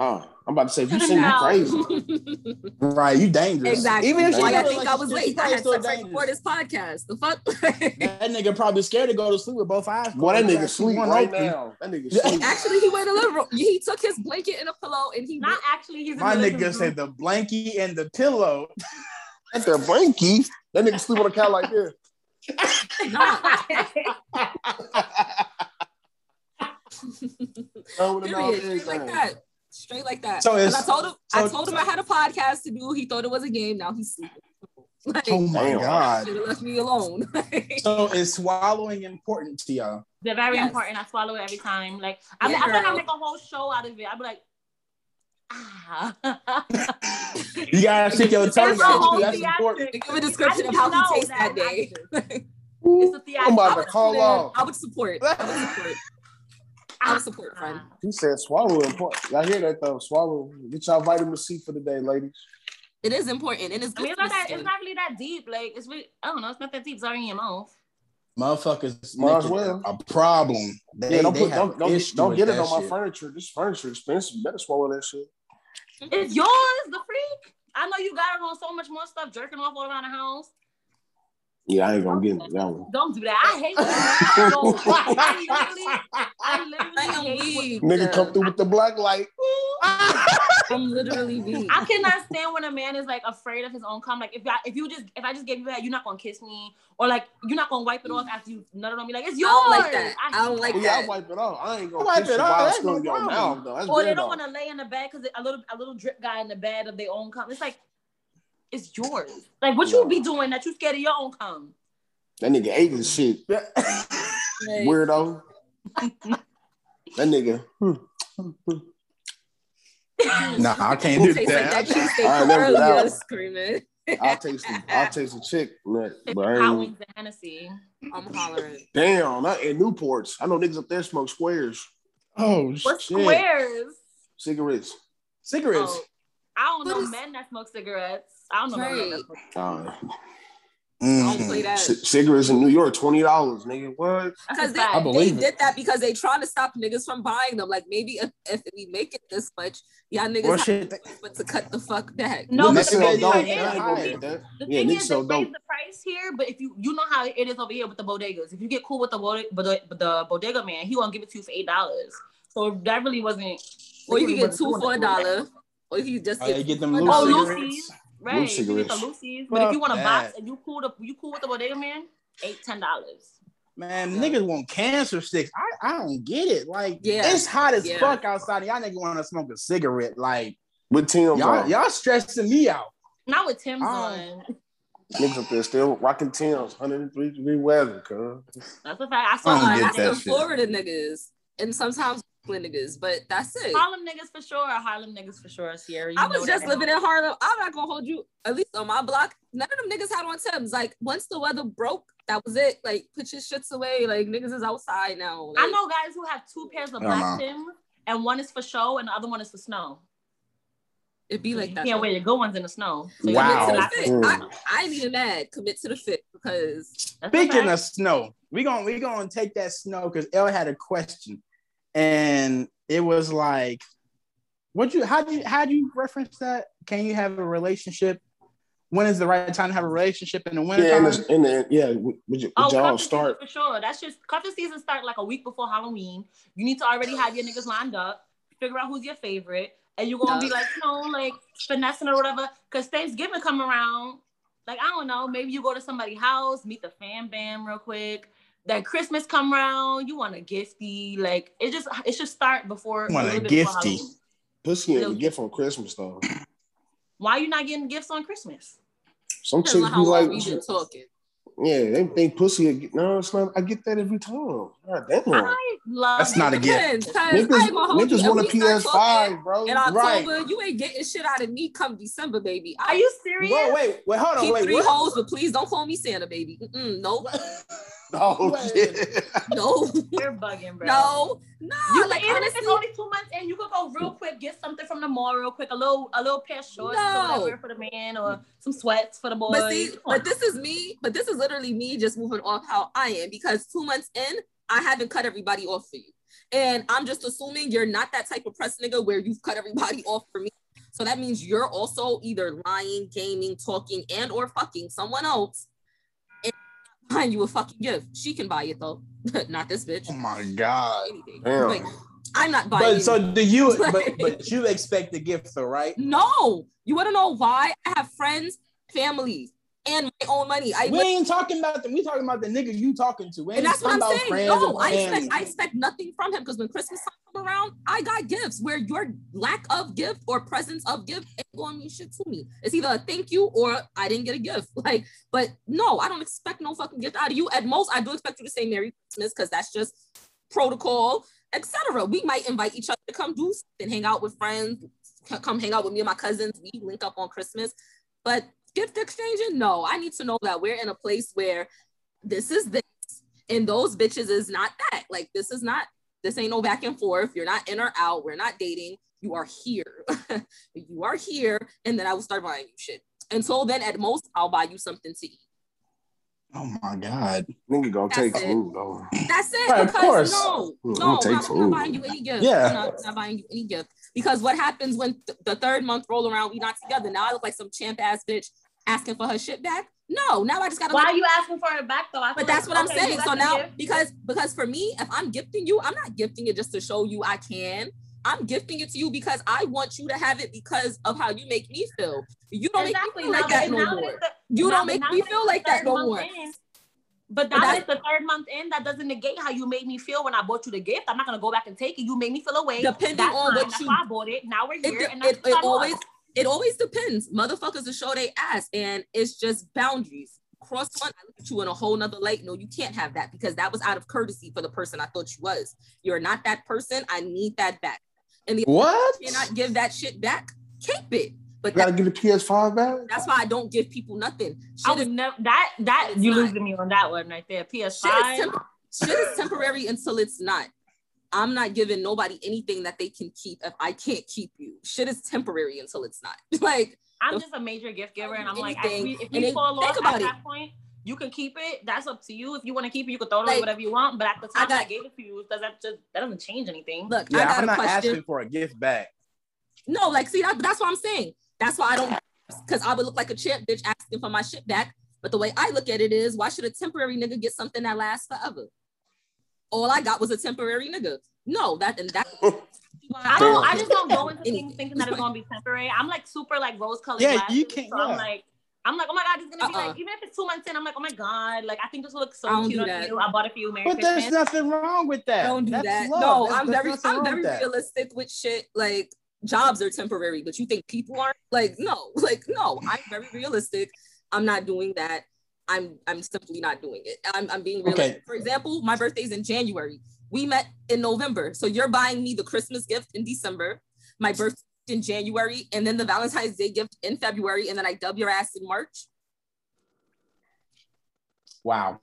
Oh, I'm about to say if you [LAUGHS] single, you No. crazy. Right, you dangerous. exactly. Even if she Why got I a think I was relationship, she late. I had still sex right before this podcast. The fuck? That nigga probably scared to go to sleep with both eyes. Boy, that closed. nigga sleep one right now. That nigga sleep. Actually, he went a little. He took his blanket and a pillow, and he Not actually. He's My nigga room. said the blankie and the pillow. That's that blankie. That nigga sleep on a couch like this. Oh, with the mouth, Period. Straight like that. Straight like that. So So it's- I told him. I told him I had a podcast to do. He thought it was a game. Now he's sleeping. [LAUGHS] Like, Oh my god. should have left me alone. [LAUGHS] So is swallowing important to y'all? They're very Yes. important. I swallow it every time. Like I, Yeah, I feel like I girl. make a whole show out of it. I'd be like, ah. You gotta stick your tongue It's a out whole too. That's theatric. important. Give a description of how didn't he know tastes that that. day. [LAUGHS] It's a theatric. I'm about to would call off. I would support. I would support. I would ah, support, friend. He said swallow important. Y'all hear that though? Swallow. Get y'all vitamin C for the day, ladies. It is important, and it's I mean, it's not that. It's not really that deep. Like it's really. I don't know. It's not that deep. It's already in your mouth. Motherfuckers Might as make well. a problem. They, yeah, don't put, don't don't, issue don't get it on my shit. furniture. This furniture expensive. You better swallow that shit. It's yours, the freak. I know you got it on so much more stuff, jerking off all around the house. Yeah, I ain't gonna get into that one. Don't do that. I hate that. [LAUGHS] I literally, I I am literally hate. Nigga come uh, through with the black light. [LAUGHS] I'm literally weak. I cannot stand when a man is like afraid of his own cum. Like if I, if you just if I just gave you that, you're not gonna kiss me, or like you're not gonna wipe it off after you nutted on me. Like it's yours. I don't like that. I I don't like that. yeah, I wipe it off. I ain't gonna Wipe kiss it off. while That it's ain't still no your mouth though. That's Or they don't want to lay in the bed because a little a little drip guy in the bed of their own cum. It's like it's yours. Like what you be doing that you scared of your own cum? That nigga ate his shit. [LAUGHS] Weirdo. that nigga. Nah, I [LAUGHS] can't do tastes like that that. I from never did that earlier one. screaming. I'll taste the, I'll taste a chick nut, but I hot ain't. wings and Hennessy. I'm hollering. Damn, not in Newports. I know niggas up there smoke squares, Oh What shit! squares? cigarettes. Cigarettes. Oh, I don't know What is- men that smoke cigarettes. I don't know no men that Right. smoke Uh, I don't Mhm. play c- cigarettes in New York, twenty dollars, nigga. What? Because they. I they believe it. did that because they trying to stop niggas from buying them. Like maybe if, if we make it this much, y'all niggas Well, have shit. they- but to cut the fuck back. No, Niggas but the sell thing dope. is, I ain't gonna higher. that. The Yeah, thing niggas is, they sell raise dope. the price here, but if you you know how it is over here with the bodegas. If you get cool with the bodega, the, the bodega man, he won't give it to you for eight dollars. So that really wasn't. Or you can get two for a doing dollar. Or you can just Oh, get, you get them two for a loose Oh, cigarettes. loosies, right? Loose You get the cigarettes. loosies, but if you want a Fuck box and you cool the you cool with the bodega man, eight ten dollars. Man, niggas want cancer sticks. I, I don't get it. Like, Yeah. it's hot as Yeah. fuck outside. Y'all niggas want to smoke a cigarette. Like, With Tim's y'all, on. y'all stressing me out. Not with Tim's Oh. on. Niggas up there still rocking Tim's, 103 degree weather, cuz. That's a fact. I I saw don't Uh, get that's that the shit. Florida niggas. And sometimes Brooklyn niggas, but that's it. Harlem niggas for sure. Harlem niggas for sure. Sierra. You I was know just that. living in Harlem. I'm not gonna hold you. At least on my block, none of them niggas had on Timbs. Like once the weather broke, that was it. Like put your shits away. Like niggas is outside now. I know guys who have two pairs of black know. Tim, and one is for show, and the other one is for snow. It'd be like you that. can't though. wear your good ones in the snow. So Wow. Commit gotta the like, fit. I, I ain't even mad. Commit to the fit because Speaking of snow, we gonna we gonna take that snow because Elle had a question, and it was like, what you how do you how do you reference that? Can you have a relationship? When is the right time to have a relationship in the winter Yeah, in time? the, in yeah, would, would, y- Oh, y'all start? for sure. That's just cuffing season start like a week before Halloween. You need to already have your niggas lined up, figure out who's your favorite, and you're gonna be like, you know, like finessing or whatever. Cause Thanksgiving come around, like I don't know, maybe you go to somebody's house, meet the fam bam real quick. Then Christmas come around, you want a gifty, like it just it should start before Want a little bit before gifty. Pussy ain't a gift on Christmas though. Why you not getting gifts on Christmas? Some depends chicks be like, we've been talking. Yeah, they think pussy. a gi- No, it's not. I get that every time. God damn. I love That's not a gift. Depends, 'cause I Niggas, gonna hold you. niggas want a we start talking PS5, bro. In October, Right. you ain't getting shit out of me come December, baby. Are you serious? Whoa, wait, wait, hold on, keep wait, three what? hoes, but please don't call me Santa, baby. Mm-mm, nope, [LAUGHS] Oh Wait. shit. [LAUGHS] no, You're bugging, bro. no, no. You like even if honestly, it's only two months in, you could go real mm. quick, get something from the mall real quick, a little a little pair of shorts No. for the man, or some sweats for the boy. But see, but this is me. But this is literally me just moving off how I am because two months in, I haven't cut everybody off for you, and I'm just assuming you're not that type of press nigga where you've cut everybody [LAUGHS] off for me. So that means you're also either lying, gaming, talking, and or fucking someone else, and buying you a fucking gift. She can buy it though, [LAUGHS] not this bitch. Oh my god. Damn. Like, I'm not buying. But so do you [LAUGHS] but but you expect the gift though, right? no, you want to know why? I have friends, families, and my own money. I We ain't talking about the we talking about the nigga you talking to. And that's what I'm saying. No, I expect. I expect nothing from him because when Christmas time come around, I got gifts where your lack of gift or presence of gift ain't going to mean shit to me. It's either a thank you or I didn't get a gift. [LAUGHS] Like, but no, I don't expect no fucking gift out of you. At most, I do expect you to say Merry Christmas because that's just protocol, etc. We might invite each other to come do and hang out with friends, come hang out with me and my cousins. We link up on Christmas, but gift exchanging, no. I need to know that we're in a place where this is this and those bitches is not that. Like this is not this ain't no back and forth. You're not in or out. We're not dating. You are here. [LAUGHS] you are here, and then I will start buying you shit. Until then, at most, I'll buy you something to eat. Oh my god. Nigga gonna That's take it. food though. That's it. Right, of course. no, no, I'll take I'm not food. buying you any gift. Yeah. I'm not, not buying you any gift. Because what happens when th- the third month roll around, we not together. Now I look like some champ ass bitch asking for her shit back. No, now I just gotta why like, are you asking for it back though? I but that's like, what I'm saying. So now gift. because because for me, if I'm gifting you, I'm not gifting it just to show you I can. I'm gifting it to you because I want you to have it because of how you make me feel. You don't exactly make me feel like now that no more. the- You now- don't make me feel like that no more. in. But now that- it's the third month in. That doesn't negate how you made me feel when I bought you the gift. I'm not gonna go back and take it. You made me feel away. Depending That's on what you- I bought it. Now we're It, here, and it, that's it always. It always depends. Motherfuckers will show they ass, and it's just boundaries. Cross one, I look at you in a whole nother light. No, you can't have that because that was out of courtesy for the person I thought you was. You're not that person. I need that back. And the What? cannot give that shit back, keep it. But You gotta that, get the PS5 back. that's why I don't give people nothing. I Shit would is, never that that you not. losing me on that one right there. shit, is PS5. temp- shit is temporary until it's not. I'm not giving nobody anything that they can keep if I can't keep you. Shit is temporary until it's not. [LAUGHS] Like I'm just a major gift giver, and I'm like, if Anything. we, if And we then fall think off about at it. that point, you can keep it. That's up to you. If you want to keep it, you can throw it away Like, whatever you want. But at the time I got- gave it to you, does that just that doesn't change anything? look, I got I'm a not question. asking for a gift back. No, like, see, that, that's what I'm saying. That's why I don't, because I would look like a champ bitch asking for my shit back. But the way I look at it is, why should a temporary nigga get something that lasts forever? All I got was a temporary nigga. No, that and that. [LAUGHS] I don't. I just don't go into things [LAUGHS] thinking that it's gonna be temporary. I'm like super like rose colored. Yeah, glasses, you can't- So yeah. I'm like, I'm like, oh my god, it's gonna be Uh-uh. like, even if it's two months in, I'm like, oh my god, like I think this will look so cute on you. I bought a few you, Merry But there's Christmas. nothing wrong with that. Don't do That's that. love. No, That's- I'm there's very, I'm very with that. realistic with shit. Like jobs are temporary, but you think people aren't? Like no, [LAUGHS] like no. I'm very realistic. I'm not doing that. I'm I'm simply not doing it. I'm I'm being realistic. Okay. For example, my birthday's in January. We met in November, so you're buying me the Christmas gift in December. My birthday in January, and then the Valentine's Day gift in February, and then I dub your ass in March. Wow.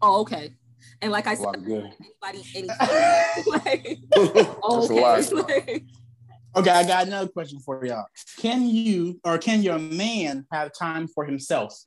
Oh, okay. And like I said, anybody [LAUGHS] anything. [LAUGHS] like, [LAUGHS] okay. Like, Okay, I got another question for y'all. Can you or can your man have time for himself?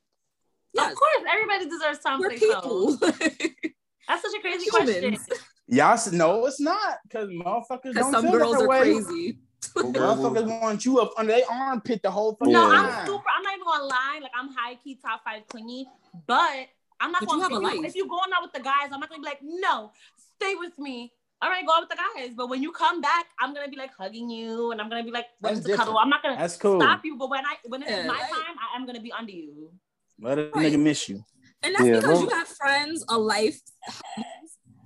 Yes. Of course, everybody deserves time We're for themselves. people. [LAUGHS] That's such a crazy question. Humans. Y'all s- no, it's not because motherfuckers Because don't some feel girls that are way. crazy. [LAUGHS] Motherfuckers want you up under their armpit the whole fucking No, Yeah. I'm super. I'm not even gonna lie. Like I'm high key top five clingy, but I'm not But gonna. have If a you, life. if you're going out with the guys, I'm not gonna be like, no, stay with me. All right, go out with the guys. But when you come back, I'm gonna be like hugging you, and I'm gonna be like what's the to cuddle. I'm not gonna That's cool. stop you. But when I when it's Yeah, my like- time, I am gonna be under you. Let a Right. nigga miss you. And that's Yeah, because bro. you have friends, a life,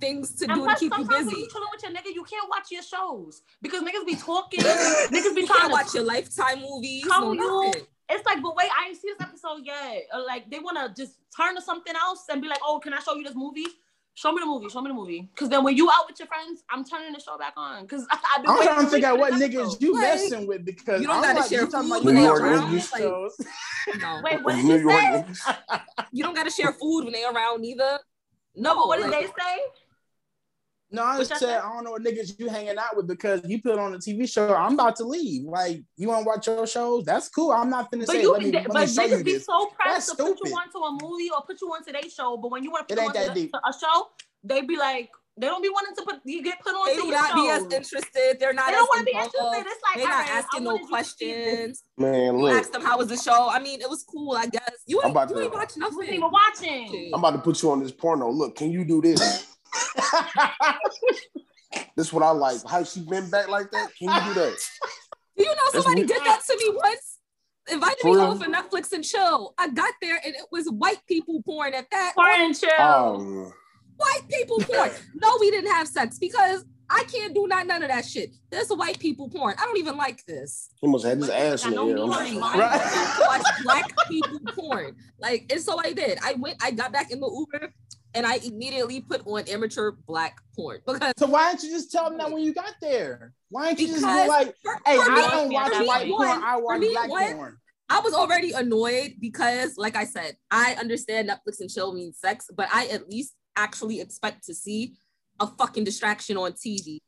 things to And do to keep you sometimes when busy. you chilling with your nigga, you can't watch your shows because niggas be talking. [LAUGHS] niggas be You trying to watch your lifetime movies. Come No, you- It's like, but wait, I didn't see this episode yet. Or like they want to just turn to something else and be like, oh, can I show you this movie? Show me the movie. Show me the movie. Because then when you out with your friends, I'm turning the show back on. Because I've been I'm trying to figure out what niggas you Like, messing with because you don't gotta like, share food about with you New York niggas. shows. No. Wait, what did New you York say? You don't gotta share food when they around either. No, but what did they say? No, I What just said say? I don't know what niggas you hanging out with because you put on a TV show. I'm about to leave. Like you want to watch your shows? That's cool. I'm not finna But say. you, let me, but let me show you niggas be this. so pressed That's to put you stupid. onto a movie or put you onto their show. But when you want to put ain't them that onto deep. a show, they be like, they don't be wanting to put you get put on. They do not be as interested. They're not They don't want to be involved. interested. It's like They're not right, asking no wanted you to see questions. Man, You look, asked them how was the show. I mean, it was cool, I guess. You I'm about you to- ain't watch You wasn't even watching. I'm about to put you on this porno. Look, can you do this? [LAUGHS] This what I like. How she been back like that? Can you do that? Do you know somebody did that to me once? Invited For me real? over for Netflix and chill. I got there and it was white people porn at that. Foreign chill. Um, White people porn. no, we didn't have sex because I can't do not none of that shit. This is white people porn. I don't even like this. he must have had his ass in I the air. on his mind. Right. watch black people porn. Like, and so I did. I went, I got back in the Uber and I immediately put on amateur black porn because so why didn't you just tell them that when you got there? Why didn't you just be like, for, "Hey, for I me, don't watch me, white one, porn. I watch me, black one, porn." I was already annoyed because, like I said, I understand Netflix and chill means sex, but I at least actually expect to see a fucking distraction on TV.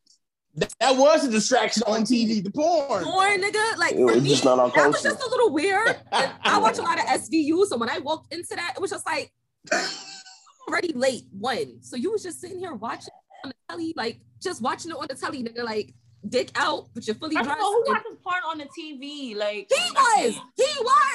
That, that was a distraction on TV. The porn. Porn, nigga, like It for was me, just not that was just a little weird. I [LAUGHS] watch a lot of SVU, so when I walked into that, it was just like I'm [LAUGHS] already late. One, so you was just sitting here watching on the telly, like just watching it on the telly, nigga, like dick out, but you're fully First of dressed. all, who and- watches porn on the TV? Like He was, he was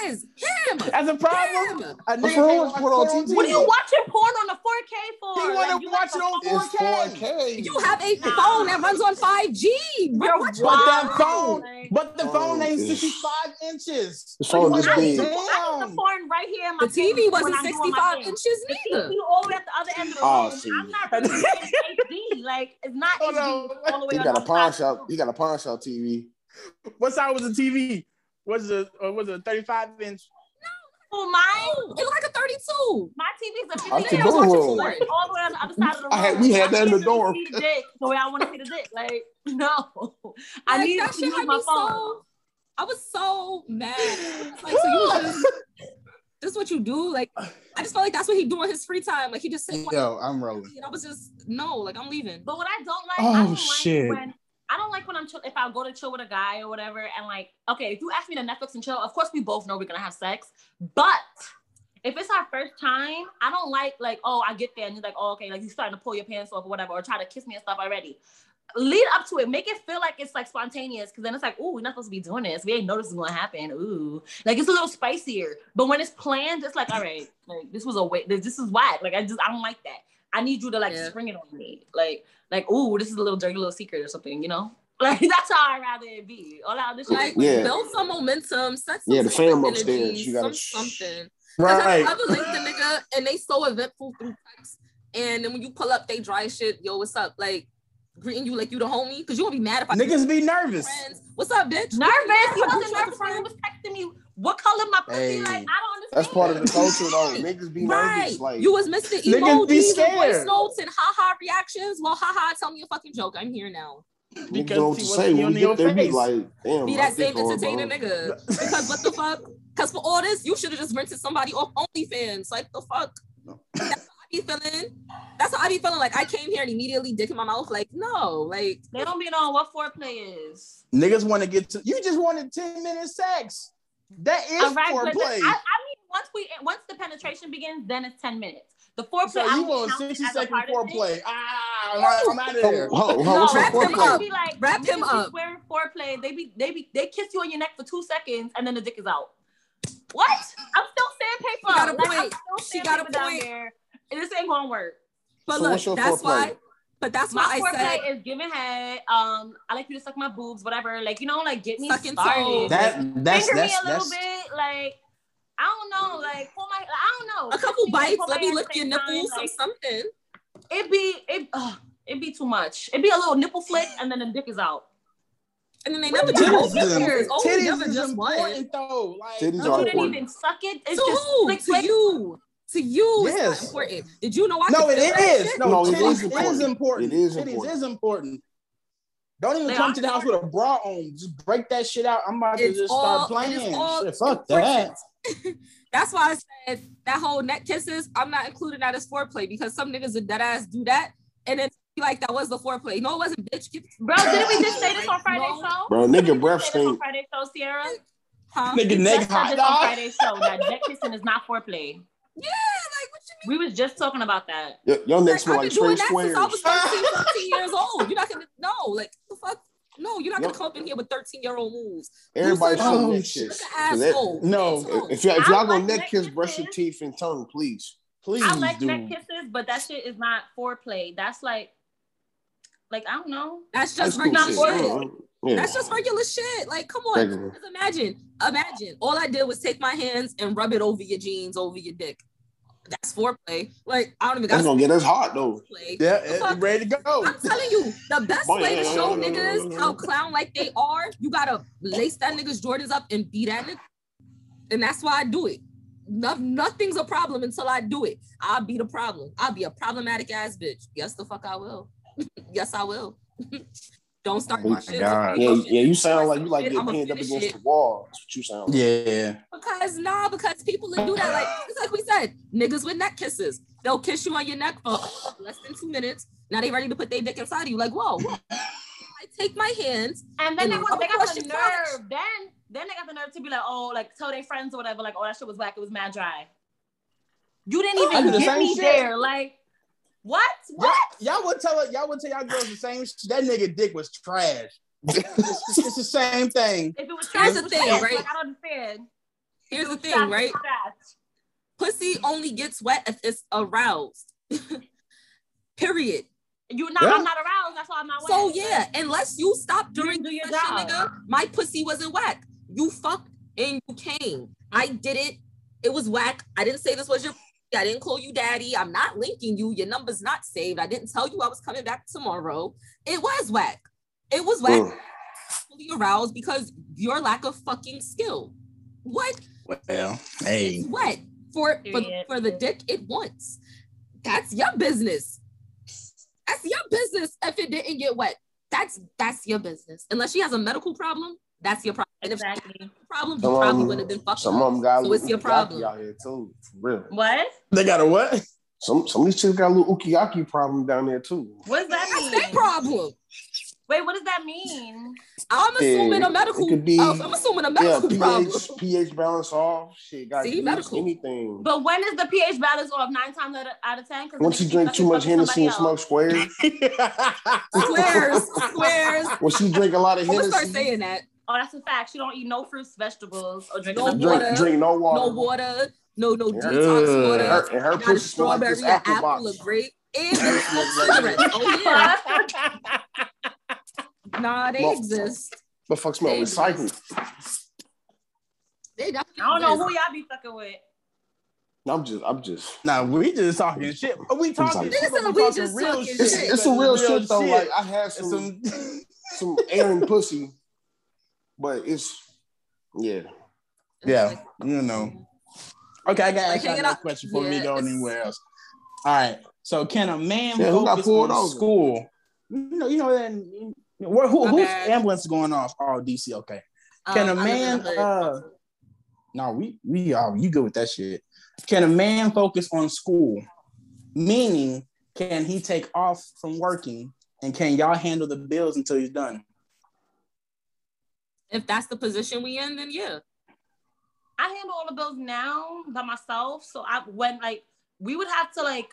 him. That's a problem. Him. A What's nigga wrong can't with watch porn on porn TV? What are you watching porn on the 4K for? He wanna Like, you watch like it on the 4K. 4K. You have a Nah. phone that runs on 5G. You're But wild. that phone, but the Oh, phone ain't it's- 65 inches. The phone What this do big. want? I have the phone right here in The my TV wasn't I'm doing my 65 inches The neither. TV all the way at the other end of the Oh, room. see. I'm not really getting HD. Like it's not Hold HD on. all the way He got a the pawn shop. of the He room. got a pawn shop TV. What size was the TV? Was it or was it a 35 inch? Oh, mine, Oh, it looked like a 32. my TV's a That's 50 the inch. dorm watching room. porn. all the way on the other side of the room. I had- we had that in the I can't dorm. See the dick the way I want to see the dick. Like [LAUGHS] no, I Like, need that to shit use my phone. so. I was so mad. Was Like, so you just, this is what you do? Like, I just felt like that's what he do in his free time. Like, he just said, Yo, I'm rolling. And I was just no, like I'm leaving. But what I don't like, Oh, I don't shit. like when I don't like when I'm chill, if I go to chill with a guy or whatever, and like, okay, if you ask me to Netflix and chill, of course we both know we're gonna have sex. But if it's our first time, I don't like like, oh, I get there and you're like, oh, okay, like you're starting to pull your pants off or whatever, or try to kiss me and stuff already. Lead up to it, make it feel like it's like spontaneous, because then it's like, ooh, we're not supposed to be doing this. We ain't know this is gonna happen. Ooh, like it's a little spicier. But when it's planned, it's like, all right, like this was a. This, this is whack. Like I just I don't like that. I need you to like Yeah. spring it on me, like like, ooh, this is a little dirty little secret or something, you know? [LAUGHS] Like that's how I'd rather it be. All that other shit. Like Yeah. build some momentum, set some Yeah, the sort of fam energy, upstairs, you gotta some sh- something. 'Cause Right. Have you ever linked the nigga and they so eventful through text, and then when you pull up, they dry shit. Yo, what's up? Like greeting you like you the homie, because you gonna be mad if I Niggas be nervous. friends. What's up, bitch? nervous. You wasn't nervous when you was texting me. What color my pussy? Hey. Like I don't understand. That's part of the culture, though. [LAUGHS] Niggas be Right. nervous. Like you was missing Niggas be emojis and voice scared. notes and haha reactions. Well, haha, tell me a fucking joke. I'm here now. niggas Because don't know what to he say. wasn't When on we get there, be like, damn. Be that same dick hard, entertaining nigga. Because what the fuck? Because for all this, you should have just rented somebody off OnlyFans. Like the fuck? That's what I be feeling. That's how I be feeling. Like I came here and immediately dick in my mouth. Like no, like They don't be knowing what foreplay is. Niggas want to get to you just wanted 10 minutes sex. That is All right, but foreplay. I, I mean, once we once the penetration begins, then it's ten minutes. The foreplay. so you don't want count 60 as a second part of it. foreplay. Ah, I'm, I'm out of there. Hold, hold, No, what's wrap him niggas foreplay? up. be like, Wrap him niggas be up. Swearing foreplay. They be they be they kiss you on your neck for two seconds and then the dick is out. What? I'm still sandpaper. She got a Like, point. She got a sandpaper down point. there. And this ain't gonna work. but So look, that's foreplay? why. But that's My why I said is giving head. Um, I like you to suck my boobs, whatever. Like you know, like get me Sucking started. toes. That that's Finger that's me a little that's bit, like I don't know, like pull my, I don't know, a couple me, bites. pull Let me lick your same time, nipples or like, something. It'd be it, uh, it be too much. It'd be a little nipple flick, and then the dick is out. And then they never What do the both titties is, fingers. Titties never is just one. important though. Like Titties You are didn't important. even suck it. It's To just who? flick, To flick. you. To you, it's not important. Did you know I No, could it feel shit? No, No, it titties is important. important. It is Titties important. is important. Don't even They come are to the house with a bra on. Just break that shit out. I'm about to just all- start playing. Shit, fuck that. [LAUGHS] That's why I said that whole neck kisses. I'm not including that as foreplay because some niggas would dead ass do that and then be like that was the foreplay. No, it wasn't, bitch. Get, [LAUGHS] Bro, didn't we just say this on [LAUGHS] Friday No. show? Bro, nigga we breath just on stink. Friday show, Sierra. huh? Nigga neck hot this on. Friday show that neck kissing is not foreplay. Yeah, like what you mean? We was just talking about that. Your, your neck Like, smell like doing straight that since I was 13, [LAUGHS] 14 years old. You're not gonna no, like the fuck. No, you're not gonna Yep. come up in here with 13 year old moves. Everybody Loosen should neck Oh, kiss. Look 'Cause at that- asshole. No. If, y'all, if y'all gonna like neck neck kiss, brush your teeth and tongue, please. Please, I like dude. neck kisses, but that shit is not foreplay. That's like, like I don't know. That's That's just cool regular shit. shit. Yeah. That's just regular shit. Like, come on. Regular. Just imagine, imagine. All I did was take my hands and rub it over your jeans, over your dick. That's foreplay. Like, I don't even That's got gonna get us hot though. foreplay. Yeah, The it- ready to go. I'm telling you, the best way to show niggas how clown like they are, you gotta lace that nigga's Jordans up and beat that nigga. And that's why I do it. No, nothing's a problem until I do it. I'll be the problem. I'll be a problematic ass bitch. Yes, the fuck I will. Yes, I will. [LAUGHS] Don't start Oh my shit. God. Yeah, yeah, you sound like you like Shit, get pinned up against it. the wall. That's what you sound like. Yeah. Because nah, because people that do that, like it's like we said, niggas with neck kisses. They'll kiss you on your neck for less than two minutes. Now they ready to put their dick inside of you. Like, whoa. I take my hands. And then And they, want, they got the your crotch. nerve. Then then they got the nerve to be like, oh, like tell their friends or whatever, like, oh, that shit was whack. It was mad dry. You didn't even the get same me shit. there. Like, what? What? Y'all, y'all would tell y'all would tell y'all girls the same. sh- That nigga dick was trash. it's, it's the [LAUGHS] same thing. If it was Here's trash, the thing, trash. right? Like, I don't understand. Here's the thing, trash, right? was trash. Pussy only gets wet if it's aroused. [LAUGHS] Period. You're not, Yeah. I'm not aroused. That's why I'm not. So wet. yeah, unless you stop during do the your session, nigga, my pussy wasn't whack. You fucked and you came. I did it. It was whack. I didn't say this was your. I didn't call you daddy. I'm not linking you. Your number's not saved. I didn't tell you I was coming back tomorrow. It was whack. It was whack. Mm. Fully aroused because your lack of fucking skill. What? Well, hey, What? For for, for the dick it wants. That's your business. That's your business if it didn't get wet. That's that's your business. Unless she has a medical problem, that's your problem. And if she had Exactly. a problem, you Some probably wouldn't have been fucking. Some of them got a So it's your problem. out here too. For real. What? they got a what? Some some of these chicks got a little ukiyaki problem down there too. What does that That's mean? their problem. Wait, what does that mean? I'm assuming Yeah, a medical. it could be- oh, I'm assuming a Yeah, medical problem. pH pH balance off. Shit, got See, medical. anything. But when is the pH balance off? Nine times out of, out of ten? 'Cause the Once you drink too much fucking Hennessy and smoke squares, [LAUGHS] [LAUGHS] Squares, squares. once you drink a lot of I'm gonna start saying that. Oh, that's a fact. She don't eat no fruits, vegetables, or drink No enough drink, water. drink no water. No water. No no Yeah. detox water. And her, and her Not a pussy smell like strawberry, an apple apple, box. a grape, and they [LAUGHS] smoke. Oh yeah. Nah, they Well, exist. The fuck smell They recycled. They I don't know who y'all be fucking with. I'm just, I'm just. Nah, we just talking shit. We talking Nigga shit. said but we talking just real talking shit. It's, shit. it's some real, Real shit though. shit. Like I had some some some airing pussy, but it's yeah. Yeah, you know. Okay, I got to Like, ask you another up. question before we Yeah, go anywhere else. All right. So can a man Yeah, who got focus on over? school? You know, you know then where who, My whose ambulance going off? Oh, DC. Okay. Can Um, a I live in man uh no, we we are you good with that shit. Can a man focus on school Meaning, can he take off from working and can y'all handle the bills until he's done? If that's the position we in, then yeah. I handle all the bills now by myself. So I when like we would have to like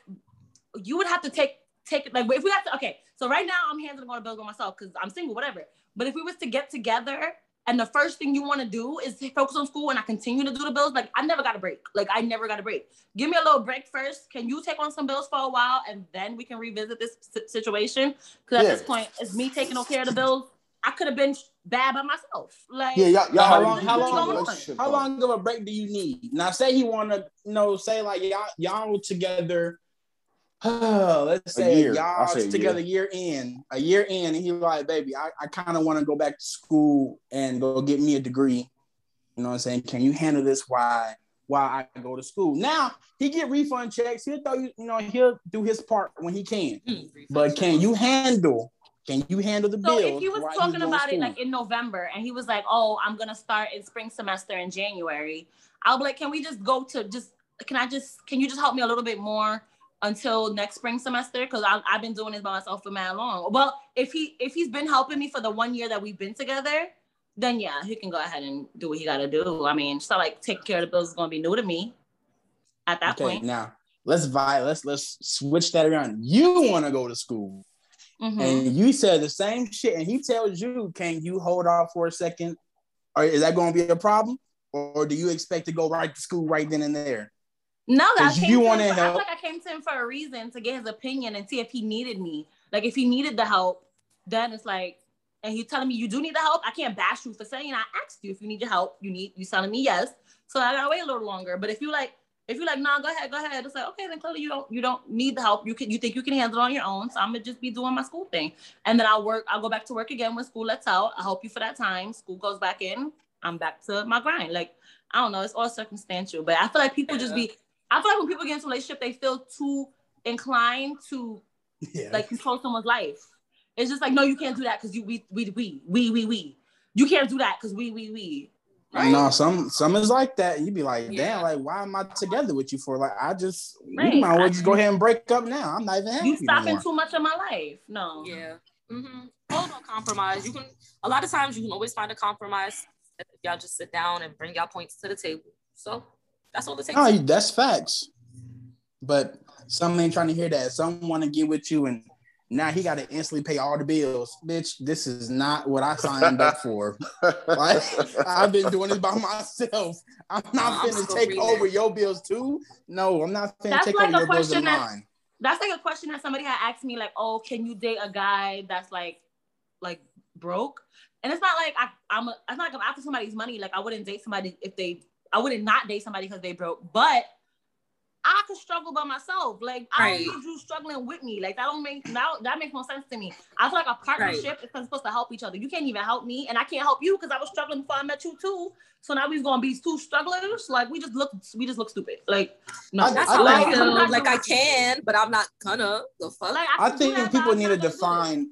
you would have to take take it like if we have to okay. So right now I'm handling all the bills by myself because I'm single, whatever. But if we was to get together and the first thing you want to do is focus on school and I continue to do the bills, like I never got a break. Like I never got a break. Give me a little break first. Can you take on some bills for a while and then we can revisit this situation? Because at Yeah. this point, it's me taking care of the bills. I could have been bad by myself. Like Yeah, y'all, y'all how long? How your long? How long of a break do you need? Now, say he want to, you know, say like y'all y'all together. [SIGHS] let's say year. Y'all say a together year in, a year in, and he like, baby, I, I kind of want to go back to school and go get me a degree. You know what I'm saying? Can you handle this? Why? While I go to school. Now he get refund checks. He'll throw you, you know, he'll do his part when he can. Mm, but can you handle? Can you handle the So bills? if he was talking to about it like in November and he was like, "Oh, I'm gonna start in spring semester in January," I'll be like, "Can we just go to just? Can I just? Can you just help me a little bit more until next spring semester? Because I've been doing this by myself for mad long. Well, if he if he's been helping me for the one year that we've been together, then yeah, he can go ahead and do what he got to do. I mean, so like taking care of the bills is gonna be new to me at that okay, point. now let's vi- let's let's switch that around. You want to go to school, Mhm. and you said the same shit, and he tells you, "Can you hold off for a second? Or is that going to be a problem, or do you expect to go right to school right then and there? No, I came you to him wanna for- I help. like I came to him for a reason to get his opinion and see if he needed me. Like if he needed the help, then it's like, and he's telling me you do need the help. I can't bash you for saying I asked you if you need your help. You need you telling me yes. So I gotta wait a little longer. But if you like, if you're like, nah, go ahead, go ahead. It's like okay, then clearly you don't you don't need the help. You can you think you can handle it on your own. So I'm gonna just be doing my school thing, and then I'll work. I'll go back to work again when school lets out. I'll help you for that time. School goes back in. I'm back to my grind. Like I don't know, it's all circumstantial. But I feel like people just be. I feel like when people get into a relationship, they feel too inclined to Yeah, like control someone's life. It's just like, no, you can't do that because you we we we we we we. You can't do that because we we we. Right? no, some some is like that. You'd be like, damn, Yeah. like why am I together with you for? Like I just, Right. you might as well just go ahead and break up now. I'm not even happy You stopping anymore. too much of my life. No. Yeah. Mm-hmm. Hold on, compromise. You can. A lot of times, you can always find a compromise if y'all just sit down and bring y'all points to the table. So that's all it takes. No, that's facts. But some ain't trying to hear that. Some want to get with you, and now he got to instantly pay all the bills. Bitch, this is not what I signed up for. [LAUGHS] Like, I've been doing this by myself. I'm not I'm finna take reading. over your bills too. No, I'm not finna That's take like over a your bills question that- mine. That's like a question that somebody had asked me, like, oh, can you date a guy that's like like broke? And it's not like I, I'm a, it's not like I'm after somebody's money. Like I wouldn't date somebody if they I wouldn't not date somebody because they broke, but I could struggle by myself. Like I Right. don't need you struggling with me. Like that don't make that, that makes no sense to me. I feel like a partnership is supposed to help each other. You can't even help me, and I can't help you because I was struggling before I met you too. So now we're gonna be two strugglers. Like we just look, we just look stupid. Like no, I- That's I how I, think- feel. I'm like I can, but I'm not gonna. The fuck. Like, I can do think that, people need to not gonna do it. define.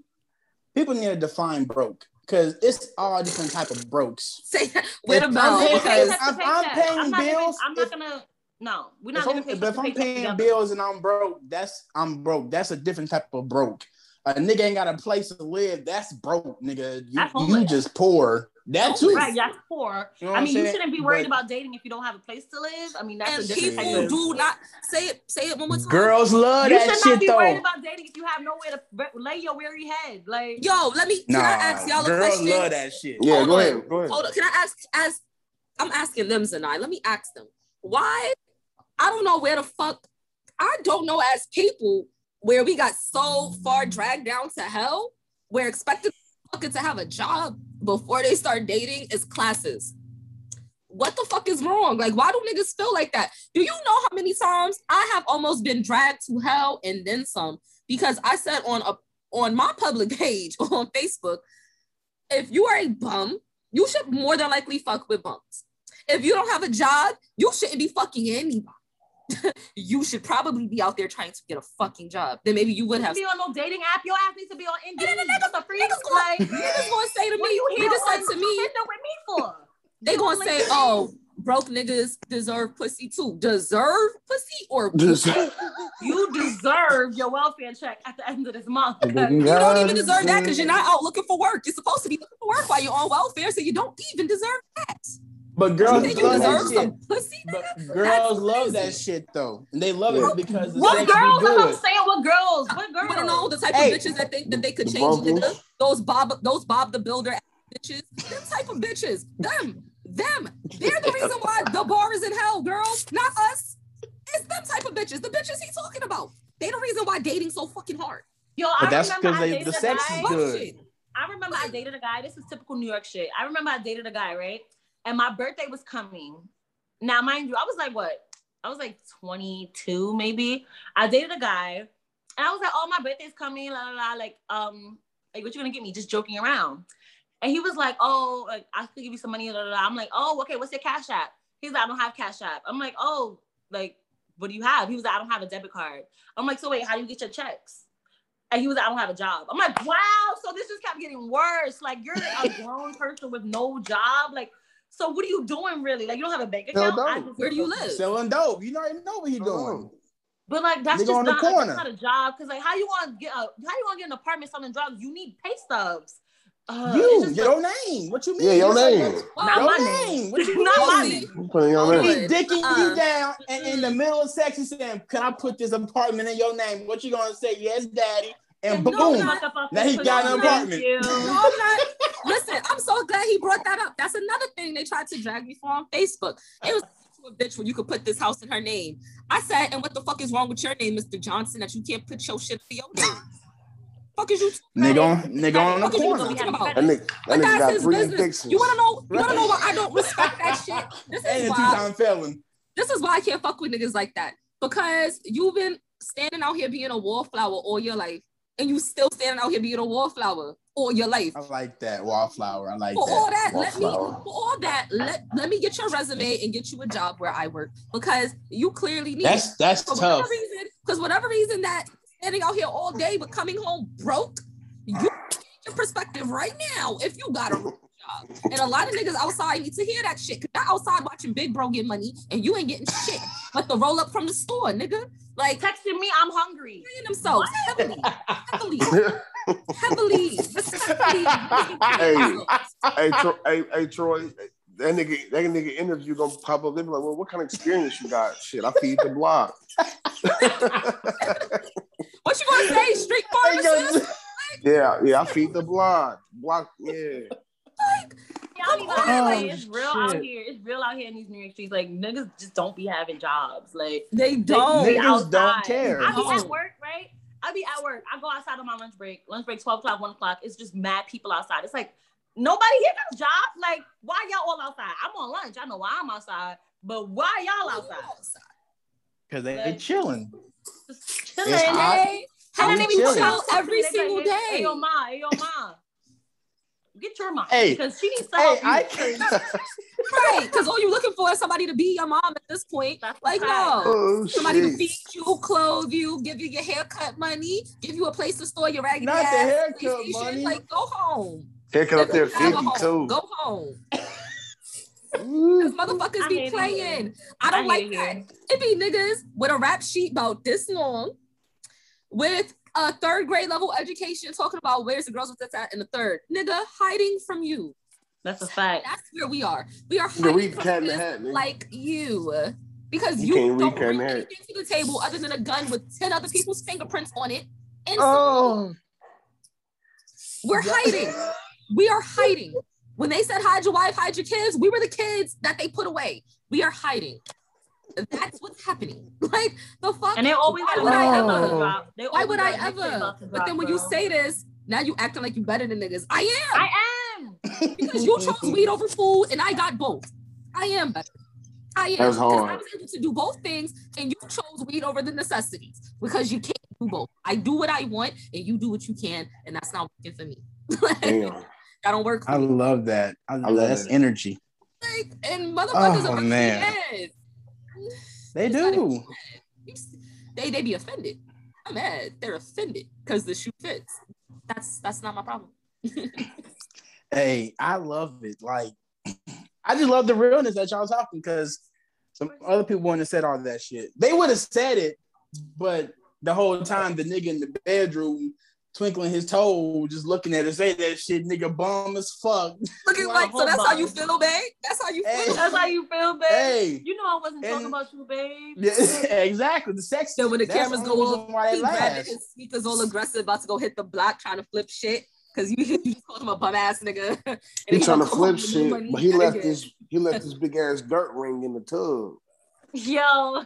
People need to define broke because it's all different type of brokes. Say with a If I'm paying- because if I'm paying I'm not even- bills, I'm not if- gonna. No, we're If not I'm, gonna pay but if I'm paying bills and I'm broke, that's I'm broke. That's a different type of broke. A nigga ain't got a place to live. That's broke, nigga. You, you just poor. That too. Right, that's poor. You know I I'm mean, you shouldn't be worried But about dating if you don't have a place to live. I mean, that's and a different people type do not say it. Say it one more time. Girls love You that should not shit be worried about dating if you have nowhere to lay your weary head. Like, Yo, let me. Can I ask y'all a girls question? love that shit. Yeah, Hold go on. ahead. Go ahead. Hold on. Can I ask? As I'm asking them tonight. Let me ask them why. I don't know where the fuck. I don't know as people where we got so far dragged down to hell. We're expected fucking to have a job before they start dating is classes. What the fuck is wrong? Like, why do niggas feel like that? Do you know how many times I have almost been dragged to hell and then some because I said on a on my public [LAUGHS] page on Facebook, if you are a bum, you should more than likely fuck with bums. If you don't have a job, you shouldn't be fucking anybody. [LAUGHS] you should probably be out there trying to get a fucking job. Then maybe you would you have. be on no dating app. Your ass needs to be on Indeed. And then the niggas- That's a free Niggas like. gonna, niggas gonna say to What me, you here niggas said on to me, with me for? they You gonna say, oh, broke niggas deserve pussy too. Deserve pussy or Just- you deserve your welfare check at the end of this month. Oh you You don't even deserve that because you're not out looking for work. You're supposed to be looking for work while you're on welfare, so you don't even deserve that. But girls you love that shit. some pussy? But girls That's love that shit though, and they love Yeah. it because the What girls? be I'm saying. What girls? What You girls? wanna know the type Hey. of bitches that think that they could The change Broncos? nigga? Those Bob, those Bob the Builder bitches. Them type of bitches. Them, them. They're the reason why the bar is in hell, girls. Not us. It's them type of bitches. The bitches he's talking about. They the reason why dating's so fucking hard. Yo, I that's because I the sex guy. is good. shit. I remember I dated a guy. This is typical New York shit. I remember I dated a guy, right? And my birthday was coming. Now, mind you, I was like, what? I was like 22, maybe. I dated a guy, and I was like, oh, my birthday's coming, la la la. Like, um, like, what you gonna get me? Just joking around. And he was like, oh, like, I could give you some money, la la la. I'm like, oh, okay, what's your cash app? He's like, I don't have cash app. I'm like, oh, like, what do you have? He was like, I don't have a debit card. I'm like, so wait, how do you get your checks? And he was like, I don't have a job. I'm like, wow. So this just kept getting worse. Like you're a [LAUGHS] grown person with no job. Like, so what are you doing really? Like you don't have a bank account. no. I Where do you live? Selling dope. You don't even know what he doing. But like that's Nigga just not, like, that's not a job. Cause like how you want to get a how you want to get an apartment selling drugs? You need pay stubs. Uh, you, just, your name. What you mean? Yeah, your name. like, not your my name. name. What you [LAUGHS] Not my mean? name. I'm putting your name. He dicking Uh, you down and in the middle of sex, he's saying, Can I put this apartment in your name? What you gonna say? Yes, daddy. And No, boom. fuck Now he got an pussy. apartment. No, I'm not. Listen, I'm so glad he brought that up. That's another thing they tried to drag me for on Facebook. It was a bitch when you could put this house in her name. I said, and what the fuck is wrong with your name, Mr. Johnson, that you can't put your shit in your name? Fuck is you? Nigga on, nigga on the Fuck is you corner. That nigga, that nigga got his three business. addictions. You wanna know? You wanna know why I don't respect that shit? This is a why. two-time felon. This is why I can't fuck with niggas like that because you've been standing out here being a wallflower all your life, and you still standing out here being a wallflower all your life. I like that wallflower. I like for all that. that, let me for all that, let let me get your resume and get you a job where I work because you clearly need That's that's For whatever tough. reason, because whatever reason that standing out here all day but coming home broke, you change your perspective right now if you got a job. And a lot of niggas outside need to hear that shit. Cause they're outside watching Big Bro get money and you ain't getting shit but the roll up from the store, nigga. Like Texting me, I'm hungry. paying themselves heavily, heavily, [LAUGHS] heavily, respectfully. Hey. hey, Troy, hey, hey, Troy, that nigga, that nigga interview gonna pop up. They be like, "Well, what kind of experience you got?" Shit, I feed the block. [LAUGHS] What you gonna say? Street pharmacist? [LAUGHS] yeah, yeah, I feed the block. Block, yeah. Yeah, I don't Oh, like, it's real out here. It's real out here in these New York streets. Like niggas just don't be having jobs. Like They they don't. be Niggas don't care. I be No. at work, right? I be at work. I go outside on my lunch break. Lunch break, 12 o'clock, 1 o'clock. It's just mad people outside. It's like nobody here got a job. Like, why y'all all outside? I'm on lunch. I know why I'm outside, but why y'all outside? Because they they chilling. Just chilling. It's hot. Hey, how I'm do they chilling. chill every single like, Hey, day? yo, ma. Hey, yo, ma. Get your mom. Hey. because she needs to Hey, help you. Can [LAUGHS] Right, because all you're looking for is somebody to be your mom at this point. That's Like, no. Oh Somebody to feed you, clothe you, give you your haircut money, give you a place to store your raggedy Not the haircut money. Like, go home. Haircut up there, Have a fifty too. Go home. Because motherfuckers I be hate it playing. here. I don't I like hate it that. here. It be niggas with a rap sheet about this long, with a third grade level education, talking about where's the girls with that in the third. Nigga, hiding from you. That's a fact. That's where we are. We are hiding read from Cat in Hat, like you. Because You you, can't don't Cat bring Hat. anything to the table other than a gun with 10 other people's fingerprints on it. And Oh, we're hiding. We are hiding. When they said hide your wife, hide your kids, we were the kids that they put away. We are hiding. That's what's happening. [LAUGHS] Like the fuck. And they always Why got a would I mixtape ever? about to drop. They Why would I got a mixtape ever? about But then when you say this, now you acting like you better than niggas. I am. I am. because you chose weed over food and I got both. I am better. I am. That's 'Cause I hard. was able to do both things and you chose weed over the necessities because you can't do both. I do what I want and you do what you can, and that's not working for me. like, damn. [LAUGHS] that don't work for I me. love that. I, love that's it. energy. Like, and motherfuckers Oh, are man. mad. They do. They they be offended. I'm mad. They're offended because the shoe fits. That's that's not my problem. [LAUGHS] Hey, I love it. Like, [CLEARS THROAT] I just love the realness that y'all talking because some other people wouldn't have said all that shit. They would have said it, but the whole time the nigga in the bedroom twinkling his toe, just looking at her, say that shit, nigga bum as fuck. Looking [LAUGHS] like so. That's hold how you feel, babe. That's how you Hey. feel. That's how you feel, babe. Hey. You know I wasn't And- talking about you, babe. Yeah, [LAUGHS] exactly. The sex. So when the cameras go only off, reason he grabbing his sneakers all aggressive, about to go hit the block, trying to flip shit. Cause you, [LAUGHS] you just called him a bum ass nigga. And He trying to flip shit, but he left his he left this big ass dirt ring in the tub. Yo.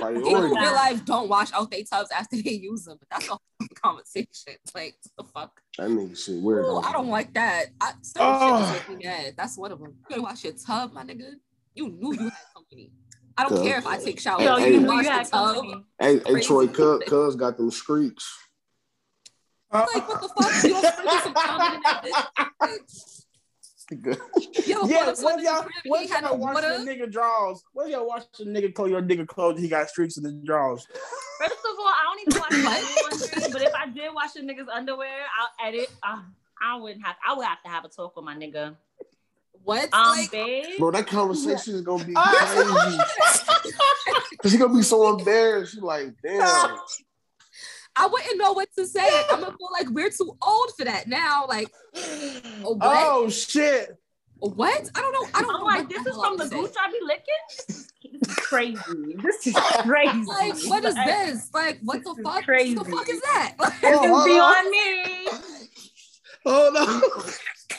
Like, People in Oregon. real life don't wash out their tubs after they use them, but that's a whole [LAUGHS] conversation. Like, what the fuck? that nigga shit weird. Ooh. I don't like that. I, certain Oh. shit make me ah. mad. That's one of them. You ain't wash your tub, my nigga. You knew you had company. I don't Cuz. care if I take showers. Yo, Hey, you you didn't wash you the tub. Hey, hey, Troy, cuz, cuz got them streaks. Like, what the fuck? You don't sprinkle some [LAUGHS] in that bitch? Like, Yo, [LAUGHS] Yeah, what if what something y'all, crib, he what ain't had no y'all watching water? the nigga draws? What y'all watching the nigga clothes? Your nigga clothes, he got streaks in his drawers. First of all, I don't even watch my own laundry, but if I did wash a nigga's underwear, I'll edit. Uh, I wouldn't have. I would have to have a talk with my nigga. What? Um, like, babe. Bro, that conversation is gonna be [LAUGHS] crazy. [LAUGHS] Cause he gonna be so embarrassed. She like, damn. I wouldn't know what to say. I'm gonna [LAUGHS] feel like we're too old for that now. Like, oh, what? Oh shit! What? I don't know. I don't I'm know. like, this is from the would say. gooch I be licking. This crazy. This is [LAUGHS] crazy. Like, what is Like, this? Like, what the This is fuck? crazy. What the fuck is that? Like, [LAUGHS] This Oh, is beyond me. Hold on.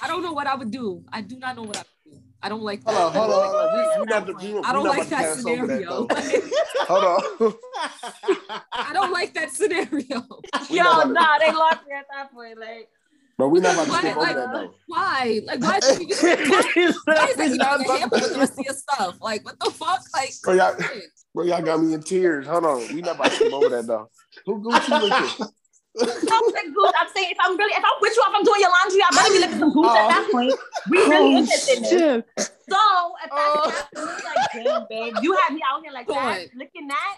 I don't know what I would do. I do not know what I would do. I don't like that. Hold on, hold on, hold on. We, we not the, we, I don't like that scenario. though. [LAUGHS] Hold on. I don't like that scenario. [LAUGHS] We Yo, not nah, they lost me at that point. Like, But we not about to Why, skip over that though. why? Like, why? [LAUGHS] Why is that even a handful with the rest of your stuff? Like, what the fuck? Like, Bro, y'all, bro, y'all got me in tears. Hold on. We not about to skip over that though. Who Gucci looking? I'm saying gooch. I'm saying if I'm really, if I'm with you, if I'm doing your laundry, I better be licking some gooch at that oh. point. We really Oh, interested in this. shit. So if that's oh. happening, like, damn, babe, you had me out here like that, Point. licking that.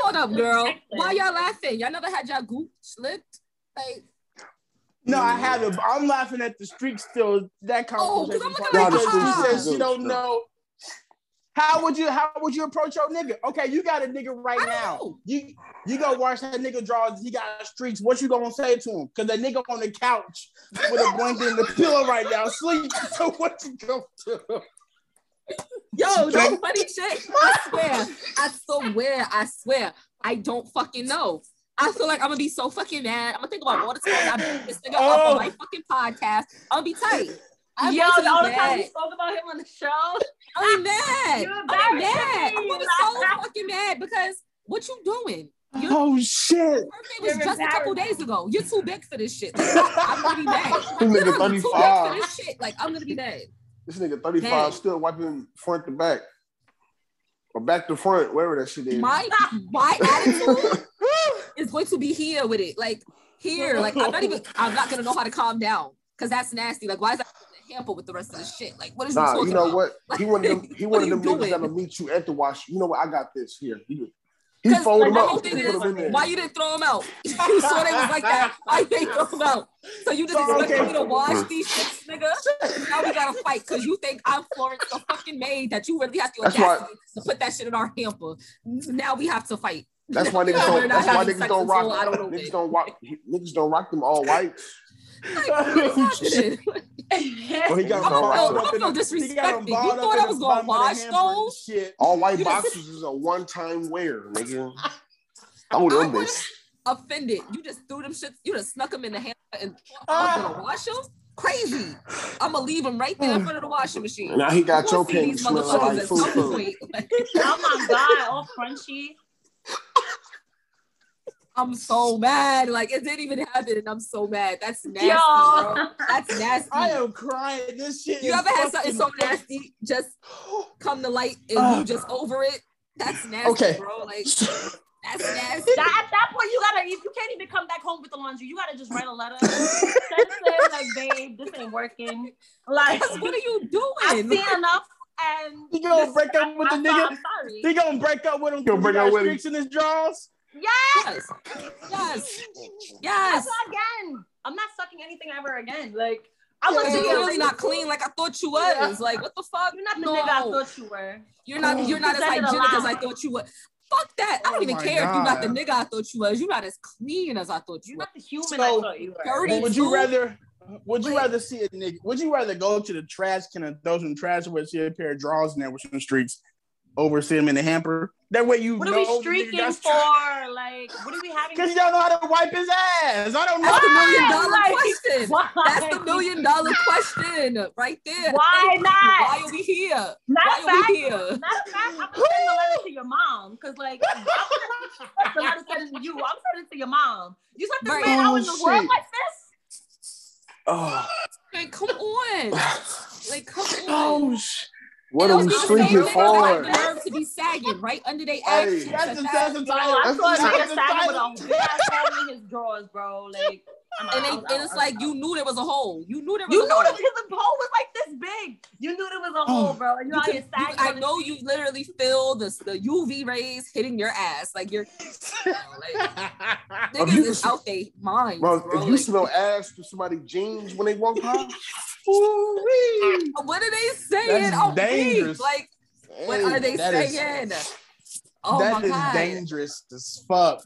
hold up, girl. Why y'all laughing? Y'all never had y'all goop slipped? Like, No, I haven't. I'm laughing at the streak still. That Oh, 'cause conversation. I'm looking at the because she ah. says she don't know. How would you how would you approach your nigga? Okay, you got a nigga right now. know. You you go watch that nigga draws, he got streaks. What you gonna say to him? Cause that nigga on the couch with a blanket and the pillow right now, sleep. [LAUGHS] So what you gonna Do? Yo, no funny shit. I swear. I swear. I swear. I don't fucking know. I feel like I'm gonna be so fucking mad. I'm gonna think about all the times I beat this nigga up Oh. on my fucking podcast. I'll be tight. I'm Yo, going to be all the time we mad. spoke about him on the show. I'm mad. You're I'm mad. I'm gonna be so fucking mad because what you doing? Your Oh shit. birthday was You're just a couple days ago. You're too big for this shit. I'm gonna be mad. [LAUGHS] This nigga You're too big 35. for this shit. Like I'm gonna be mad. This nigga 35 Dang. still wiping front to back. Or back to front, wherever that shit is. My my [LAUGHS] attitude is going to be here with it. Like here, like I'm not even. I'm not gonna know how to calm down because that's nasty. Like why is that a hamper with the rest of the shit? Like what is you Nah, talking you know about? what? [LAUGHS] He wanted of them. He What one of are them you niggas that'll meet you at the wash. You know what? I got this here. He, he 'Cause, fold like, them the up. He is, them why you didn't throw them out? [LAUGHS] you saw they was like that. Why you didn't throw them out? So you just So, expect okay. me to wash these shits, nigga? [LAUGHS] Now we gotta fight because you think I'm Florence, the fucking maid that you really have the That's why- to put that shit in our hamper. Now we have to fight. That's why niggas don't. That's why niggas don't rock. until I don't know Niggas don't rock. Niggas don't rock them all whites. [LAUGHS] Like, what is happening? [LAUGHS] Oh, he got I'm them feel- I'm in gonna the- feel he got them disrespected. You balled thought I was gonna bottom of the wash those? Shit. All white You boxes is a one-time wear, nigga. [LAUGHS] I them was bitch. offended. You just threw them shits. You just snuck them in the hamper and I was gonna ah. wash them. Crazy. I'm gonna leave them right there in front of the washing machine. Now he got your gonna see panties these smelling like food. some food. point. Like, Oh my god, all crunchy. I'm so mad. Like it didn't even happen, and I'm so mad. That's nasty, Yo. bro. That's [LAUGHS] nasty. I am crying. This shit. you is ever had something so nasty just [GASPS] come to light and Ah. you just over it? That's nasty, Okay. bro. Like [LAUGHS] that's nasty. That, at that point, you gotta you, you can't even come back home with the laundry. You gotta just write a letter. Send it like, babe, this ain't working. Like, what are you doing? I've doing? seen enough, and He gonna this- break up with the I'm, nigga? I'm sorry. He gonna break up with him. Gonna Gonna break break up with him. streaks in his drawers. Yes, Yes. Yes. Yes. again. I'm not sucking anything ever again. Like, I Yeah, was you're really really not clean like I thought you was. Like what the fuck? You're not the No. nigga I thought you were. You're not. You're not as hygienic as. I thought you were. Fuck that. I don't Oh even my care if you're not the nigga I thought you was. You're not as clean as I thought you were. You're were. not the human So, I thought you were. dirty. would you rather? Would you Wait. rather see a nigga? Would you rather go to the trash can and throw some trash away, see a pair of drawers in there with some streaks, over see him in the hamper? That way you What are we streaking got for? Like, what are we having? Because you don't know how to wipe his ass. I don't know. That's the million Why? dollar Like, question. Why? That's the million dollar question right there. Why Thank not? Why are we here? Matter Why of are we here? matter of fact, I'm gonna send the letter to your mom because, like, I'm gonna- the letter sending to you. I'm sending it to your mom. You sent this Right. man out Oh, in the oh, world shit. like this? Oh, Like, come on. Like, come oh, on. Oh, sh- what And are those we niggas sleeping say niggas for? nerve to be sagging right under their Hey, ass. that's the cheeks. that's the Bro, title. I saw a the nigga title. with a big ass hole in his drawers, bro. Like, and, they, out, and it's I'm like out. you knew there was a hole. You knew there was You a knew hole. that because the hole was like this big. You knew there was a hole, bro. And you're You out can, here you. I know you literally feel the, the UV rays hitting your ass. Like you're like, niggas you- is out they minds, Bro, bro. if you Like, smell ass through somebody's jeans when they walk past, [LAUGHS] what are they saying? That's oh, me? dangerous. Like, what are they that is- saying? oh that my is god! dangerous as fuck.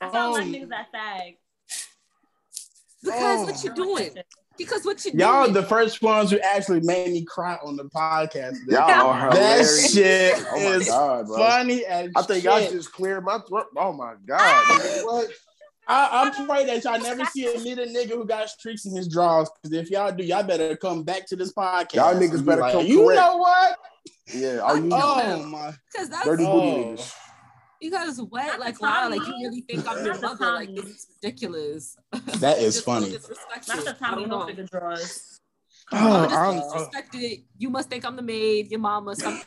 I sound like Um, niggas that sag. Because Oh. what you doing? Because what you Y'all doing? the first ones who actually made me cry on the podcast. today. y'all are that shit Oh my is god, bro. funny as I think shit. I just cleared my throat. Oh my god. nigga, what? I, I pray that y'all never see a meet a nigga who got streaks in his drawers. Because if y'all do, y'all better come back to this podcast. Y'all niggas better like, come You correct." know what? Yeah, all you Oh my! Because that's dirty Oh. booty niggas. Because what? Not Like wow, like you really think I'm your mother? Like Tommy. this is ridiculous. [LAUGHS] That is funny. disrespectful. Not the I Tommy don't know. Hilfiger drawers. I'm Oh, just I'm- disrespected. You must think I'm the maid, your mama, something,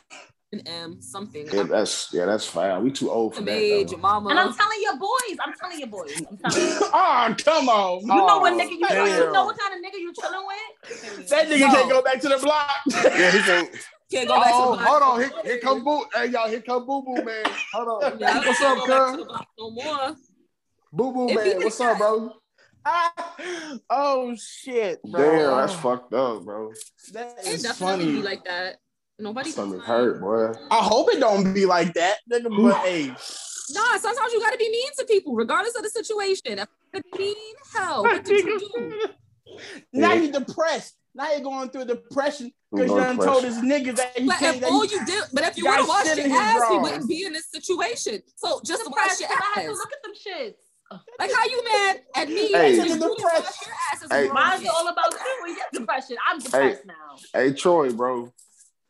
an M, something. Yeah, that's yeah, that's fine. We too old for the for maid, your mama. And I'm telling your boys, I'm telling your boys, I'm telling you. oh, [LAUGHS] come on. You know what Oh, nigga you, damn. you know what kind of nigga you chilling with? That nigga No. can't go back to the block. Yeah, he can't. [LAUGHS] Can't go back Oh, to the block. hold on. Here, here come boo. Hey, y'all, here come boo boo man. Hold on. Yeah, What's up, go cuz? No more. Boo boo man. What's up, bro? Ah, [LAUGHS] oh shit, bro. Damn, that's fucked up, bro. That It is definitely funny. be like that. Nobody. Stomach can- hurt, boy. I hope it don't be like that, nigga. But hey, Nah, sometimes you gotta be mean to people, regardless of the situation. If mean, hell, what did you do? [LAUGHS] now Yeah. you depressed. Now you're going through depression I'm because you going done told this nigga that he But can't. if That all he, you did, but if you got would have washed your ass, you wouldn't be in this situation. So just wash Depressed, your because I had to ass. look at them shits. Like how you mad at me? Hey. and you didn't wash your ass Hey. Mine's all about you and your depression. I'm depressed now. Hey, Troy, bro.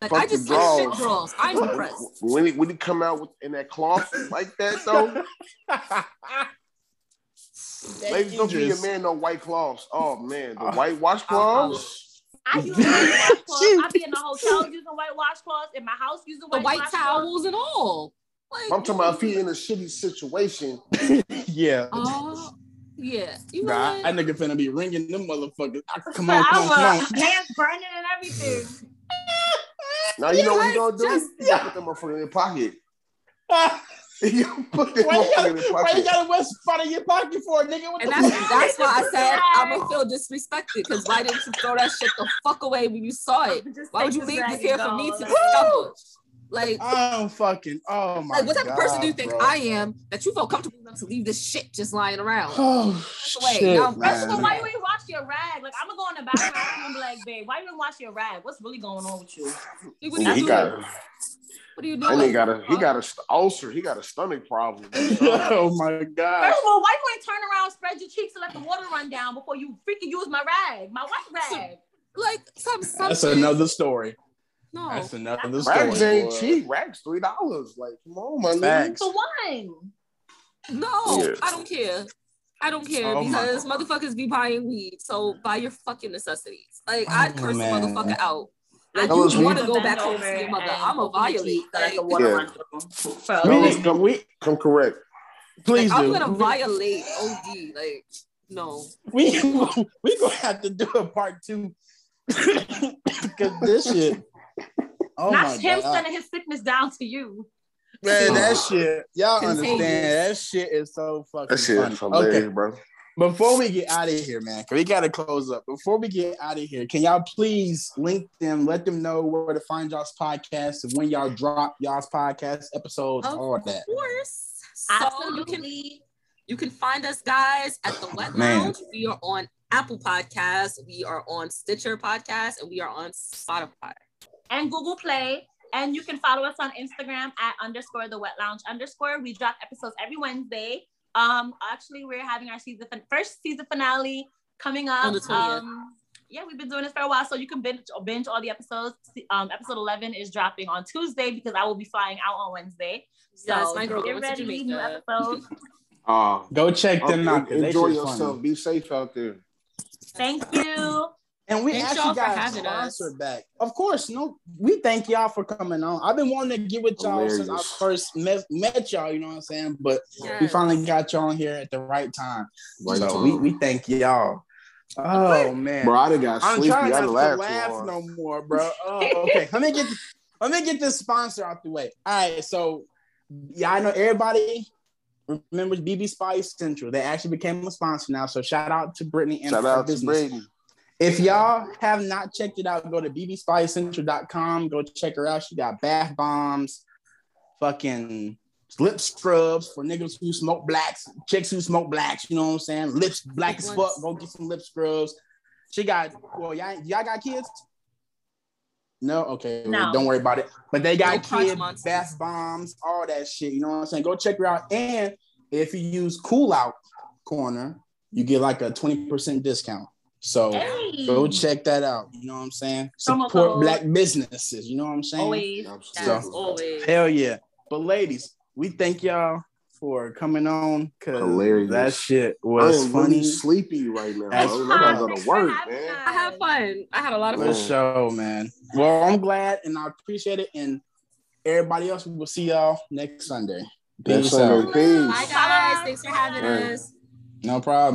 Like fuck I just the see shit draws. draws. I'm depressed. When he when he come out with in that cloth like that though, [LAUGHS] ladies don't give your man no white cloths. Oh man, the Uh, white washcloths. I use white [LAUGHS] washcloths. I be in the hotel using white washcloths. In my house using The white, white towels and all. Like I'm talking about if he in a shitty situation. [LAUGHS] yeah. Oh, yeah. You know Nah, what? that nigga finna be ringing them motherfuckers. Come on, I come on, was come hands burning and everything. Now you know what he Yeah, gonna do? just- he gonna put them motherfucker in their pocket. [LAUGHS] on. He gonna put them Why you motherfucker got in why you got a west spot in your pocket for, a nigga? What And the that's fuck? that's why I said [LAUGHS] I'm gonna feel disrespected because why didn't you throw that shit the fuck away when you saw it? Why would you leave this here go, for me to like- discover? Like, I'm fucking. Oh my like what type of person do you think bro. I am that you felt comfortable enough to leave this shit just lying around? Oh Wait, shit, now I'm First of all, why you ain't wash your rag? Like I'm gonna go in the bathroom and be like, babe, why you didn't wash your rag? What's really going on with you? What are Yeah, you he doing? got What are you doing? and he got a he got a st- ulcer. He got a stomach problem. [LAUGHS] oh my god. First of all, why you ain't turn around, spread your cheeks, and let the water run down before you freaking use my rag, my white rag? like some something. That's another story. No, That's another story. Rags story. ain't boy. cheap. Rags three dollars. Like come on, my nigga. Facts. For one. no, Yeah. I don't care. I don't care Oh because motherfuckers be buying weed. So buy your fucking necessities. Like I'd Oh, curse man. a motherfucker out. Like Tell us you want to go back home over to your mother. I'm a violate. cheeks Like, Yeah. run through. For No, a come, we come correct. please like, I'm gonna violate OD. Like no. we [LAUGHS] we gonna have to do a part two [LAUGHS] because this shit. Oh Not my him god, sending his sickness down to you. man! That shit, y'all Contagious. understand? That shit is so fucking That shit funny. is hilarious, Okay, bro. Before we get out of here, man, 'cause we gotta close up. Before we get out of here, can y'all please link them, let them know where to find y'all's podcast and when y'all drop y'all's podcast episodes, all Of that. course. So you can you can find us guys at the Wet Man. Lounge. We are on Apple Podcasts, we are on Stitcher Podcast, and we are on Spotify. and Google Play. And you can follow us on Instagram at underscore the wet lounge underscore. We drop episodes every Wednesday. Um, actually, we're having our season first season finale coming up. On the 20th. Um, yeah, we've been doing this for a while, so you can binge binge all the episodes. Um, episode eleven is dropping on Tuesday because I will be flying out on Wednesday. So Yes, my girl get going to ready, new episodes. Uh, [LAUGHS] Go check them out. 'cause they enjoy yourself. funny. Be safe out there. Thank you. And we Thanks actually got a having us. sponsor back. Of course, no, we thank y'all for coming on. I've been wanting to get with y'all since I first met, met y'all, you know what I'm saying? But we finally got y'all on here at the right time. Right so time. we, we thank y'all. Oh man. Bro, I done got I'm sleepy. trying I not done to laughed laugh no more, bro. Oh, okay. let me get let me get this sponsor out the way. All right, so yeah, I know everybody remembers BB's Spa Essentials. They actually became a sponsor now. So shout out to Brittany and Shout her out to business. If y'all have not checked it out, go to bbsspaessentials.com. Go check her out. She got bath bombs, fucking lip scrubs for niggas who smoke blacks, chicks who smoke blacks. You know what I'm saying? Lips black as fuck. Go get some lip scrubs. She got well, y'all, y'all got kids? No, okay, well, No. don't worry about it. But they got No crotch kid monsters. bath bombs, all that shit. You know what I'm saying? Go check her out. And if you use Cool Out Corner, you get like a 20% discount. So Hey. go check that out. You know what I'm saying? Promo Support code. black businesses. You know what I'm saying? Always. Yes, Absolutely. always. Hell yeah. But ladies, we thank y'all for coming on because Hilarious. that shit I was oh, am funny. really sleepy right now. That's bro. I gotta go to work, man. I had fun. I had a lot of fun. Man. sure, man. Well, I'm glad and I appreciate it. And everybody else, we will see y'all next Sunday. Next Peace Sunday. out. Peace. Bye guys. Thanks for having Right. us. No problem.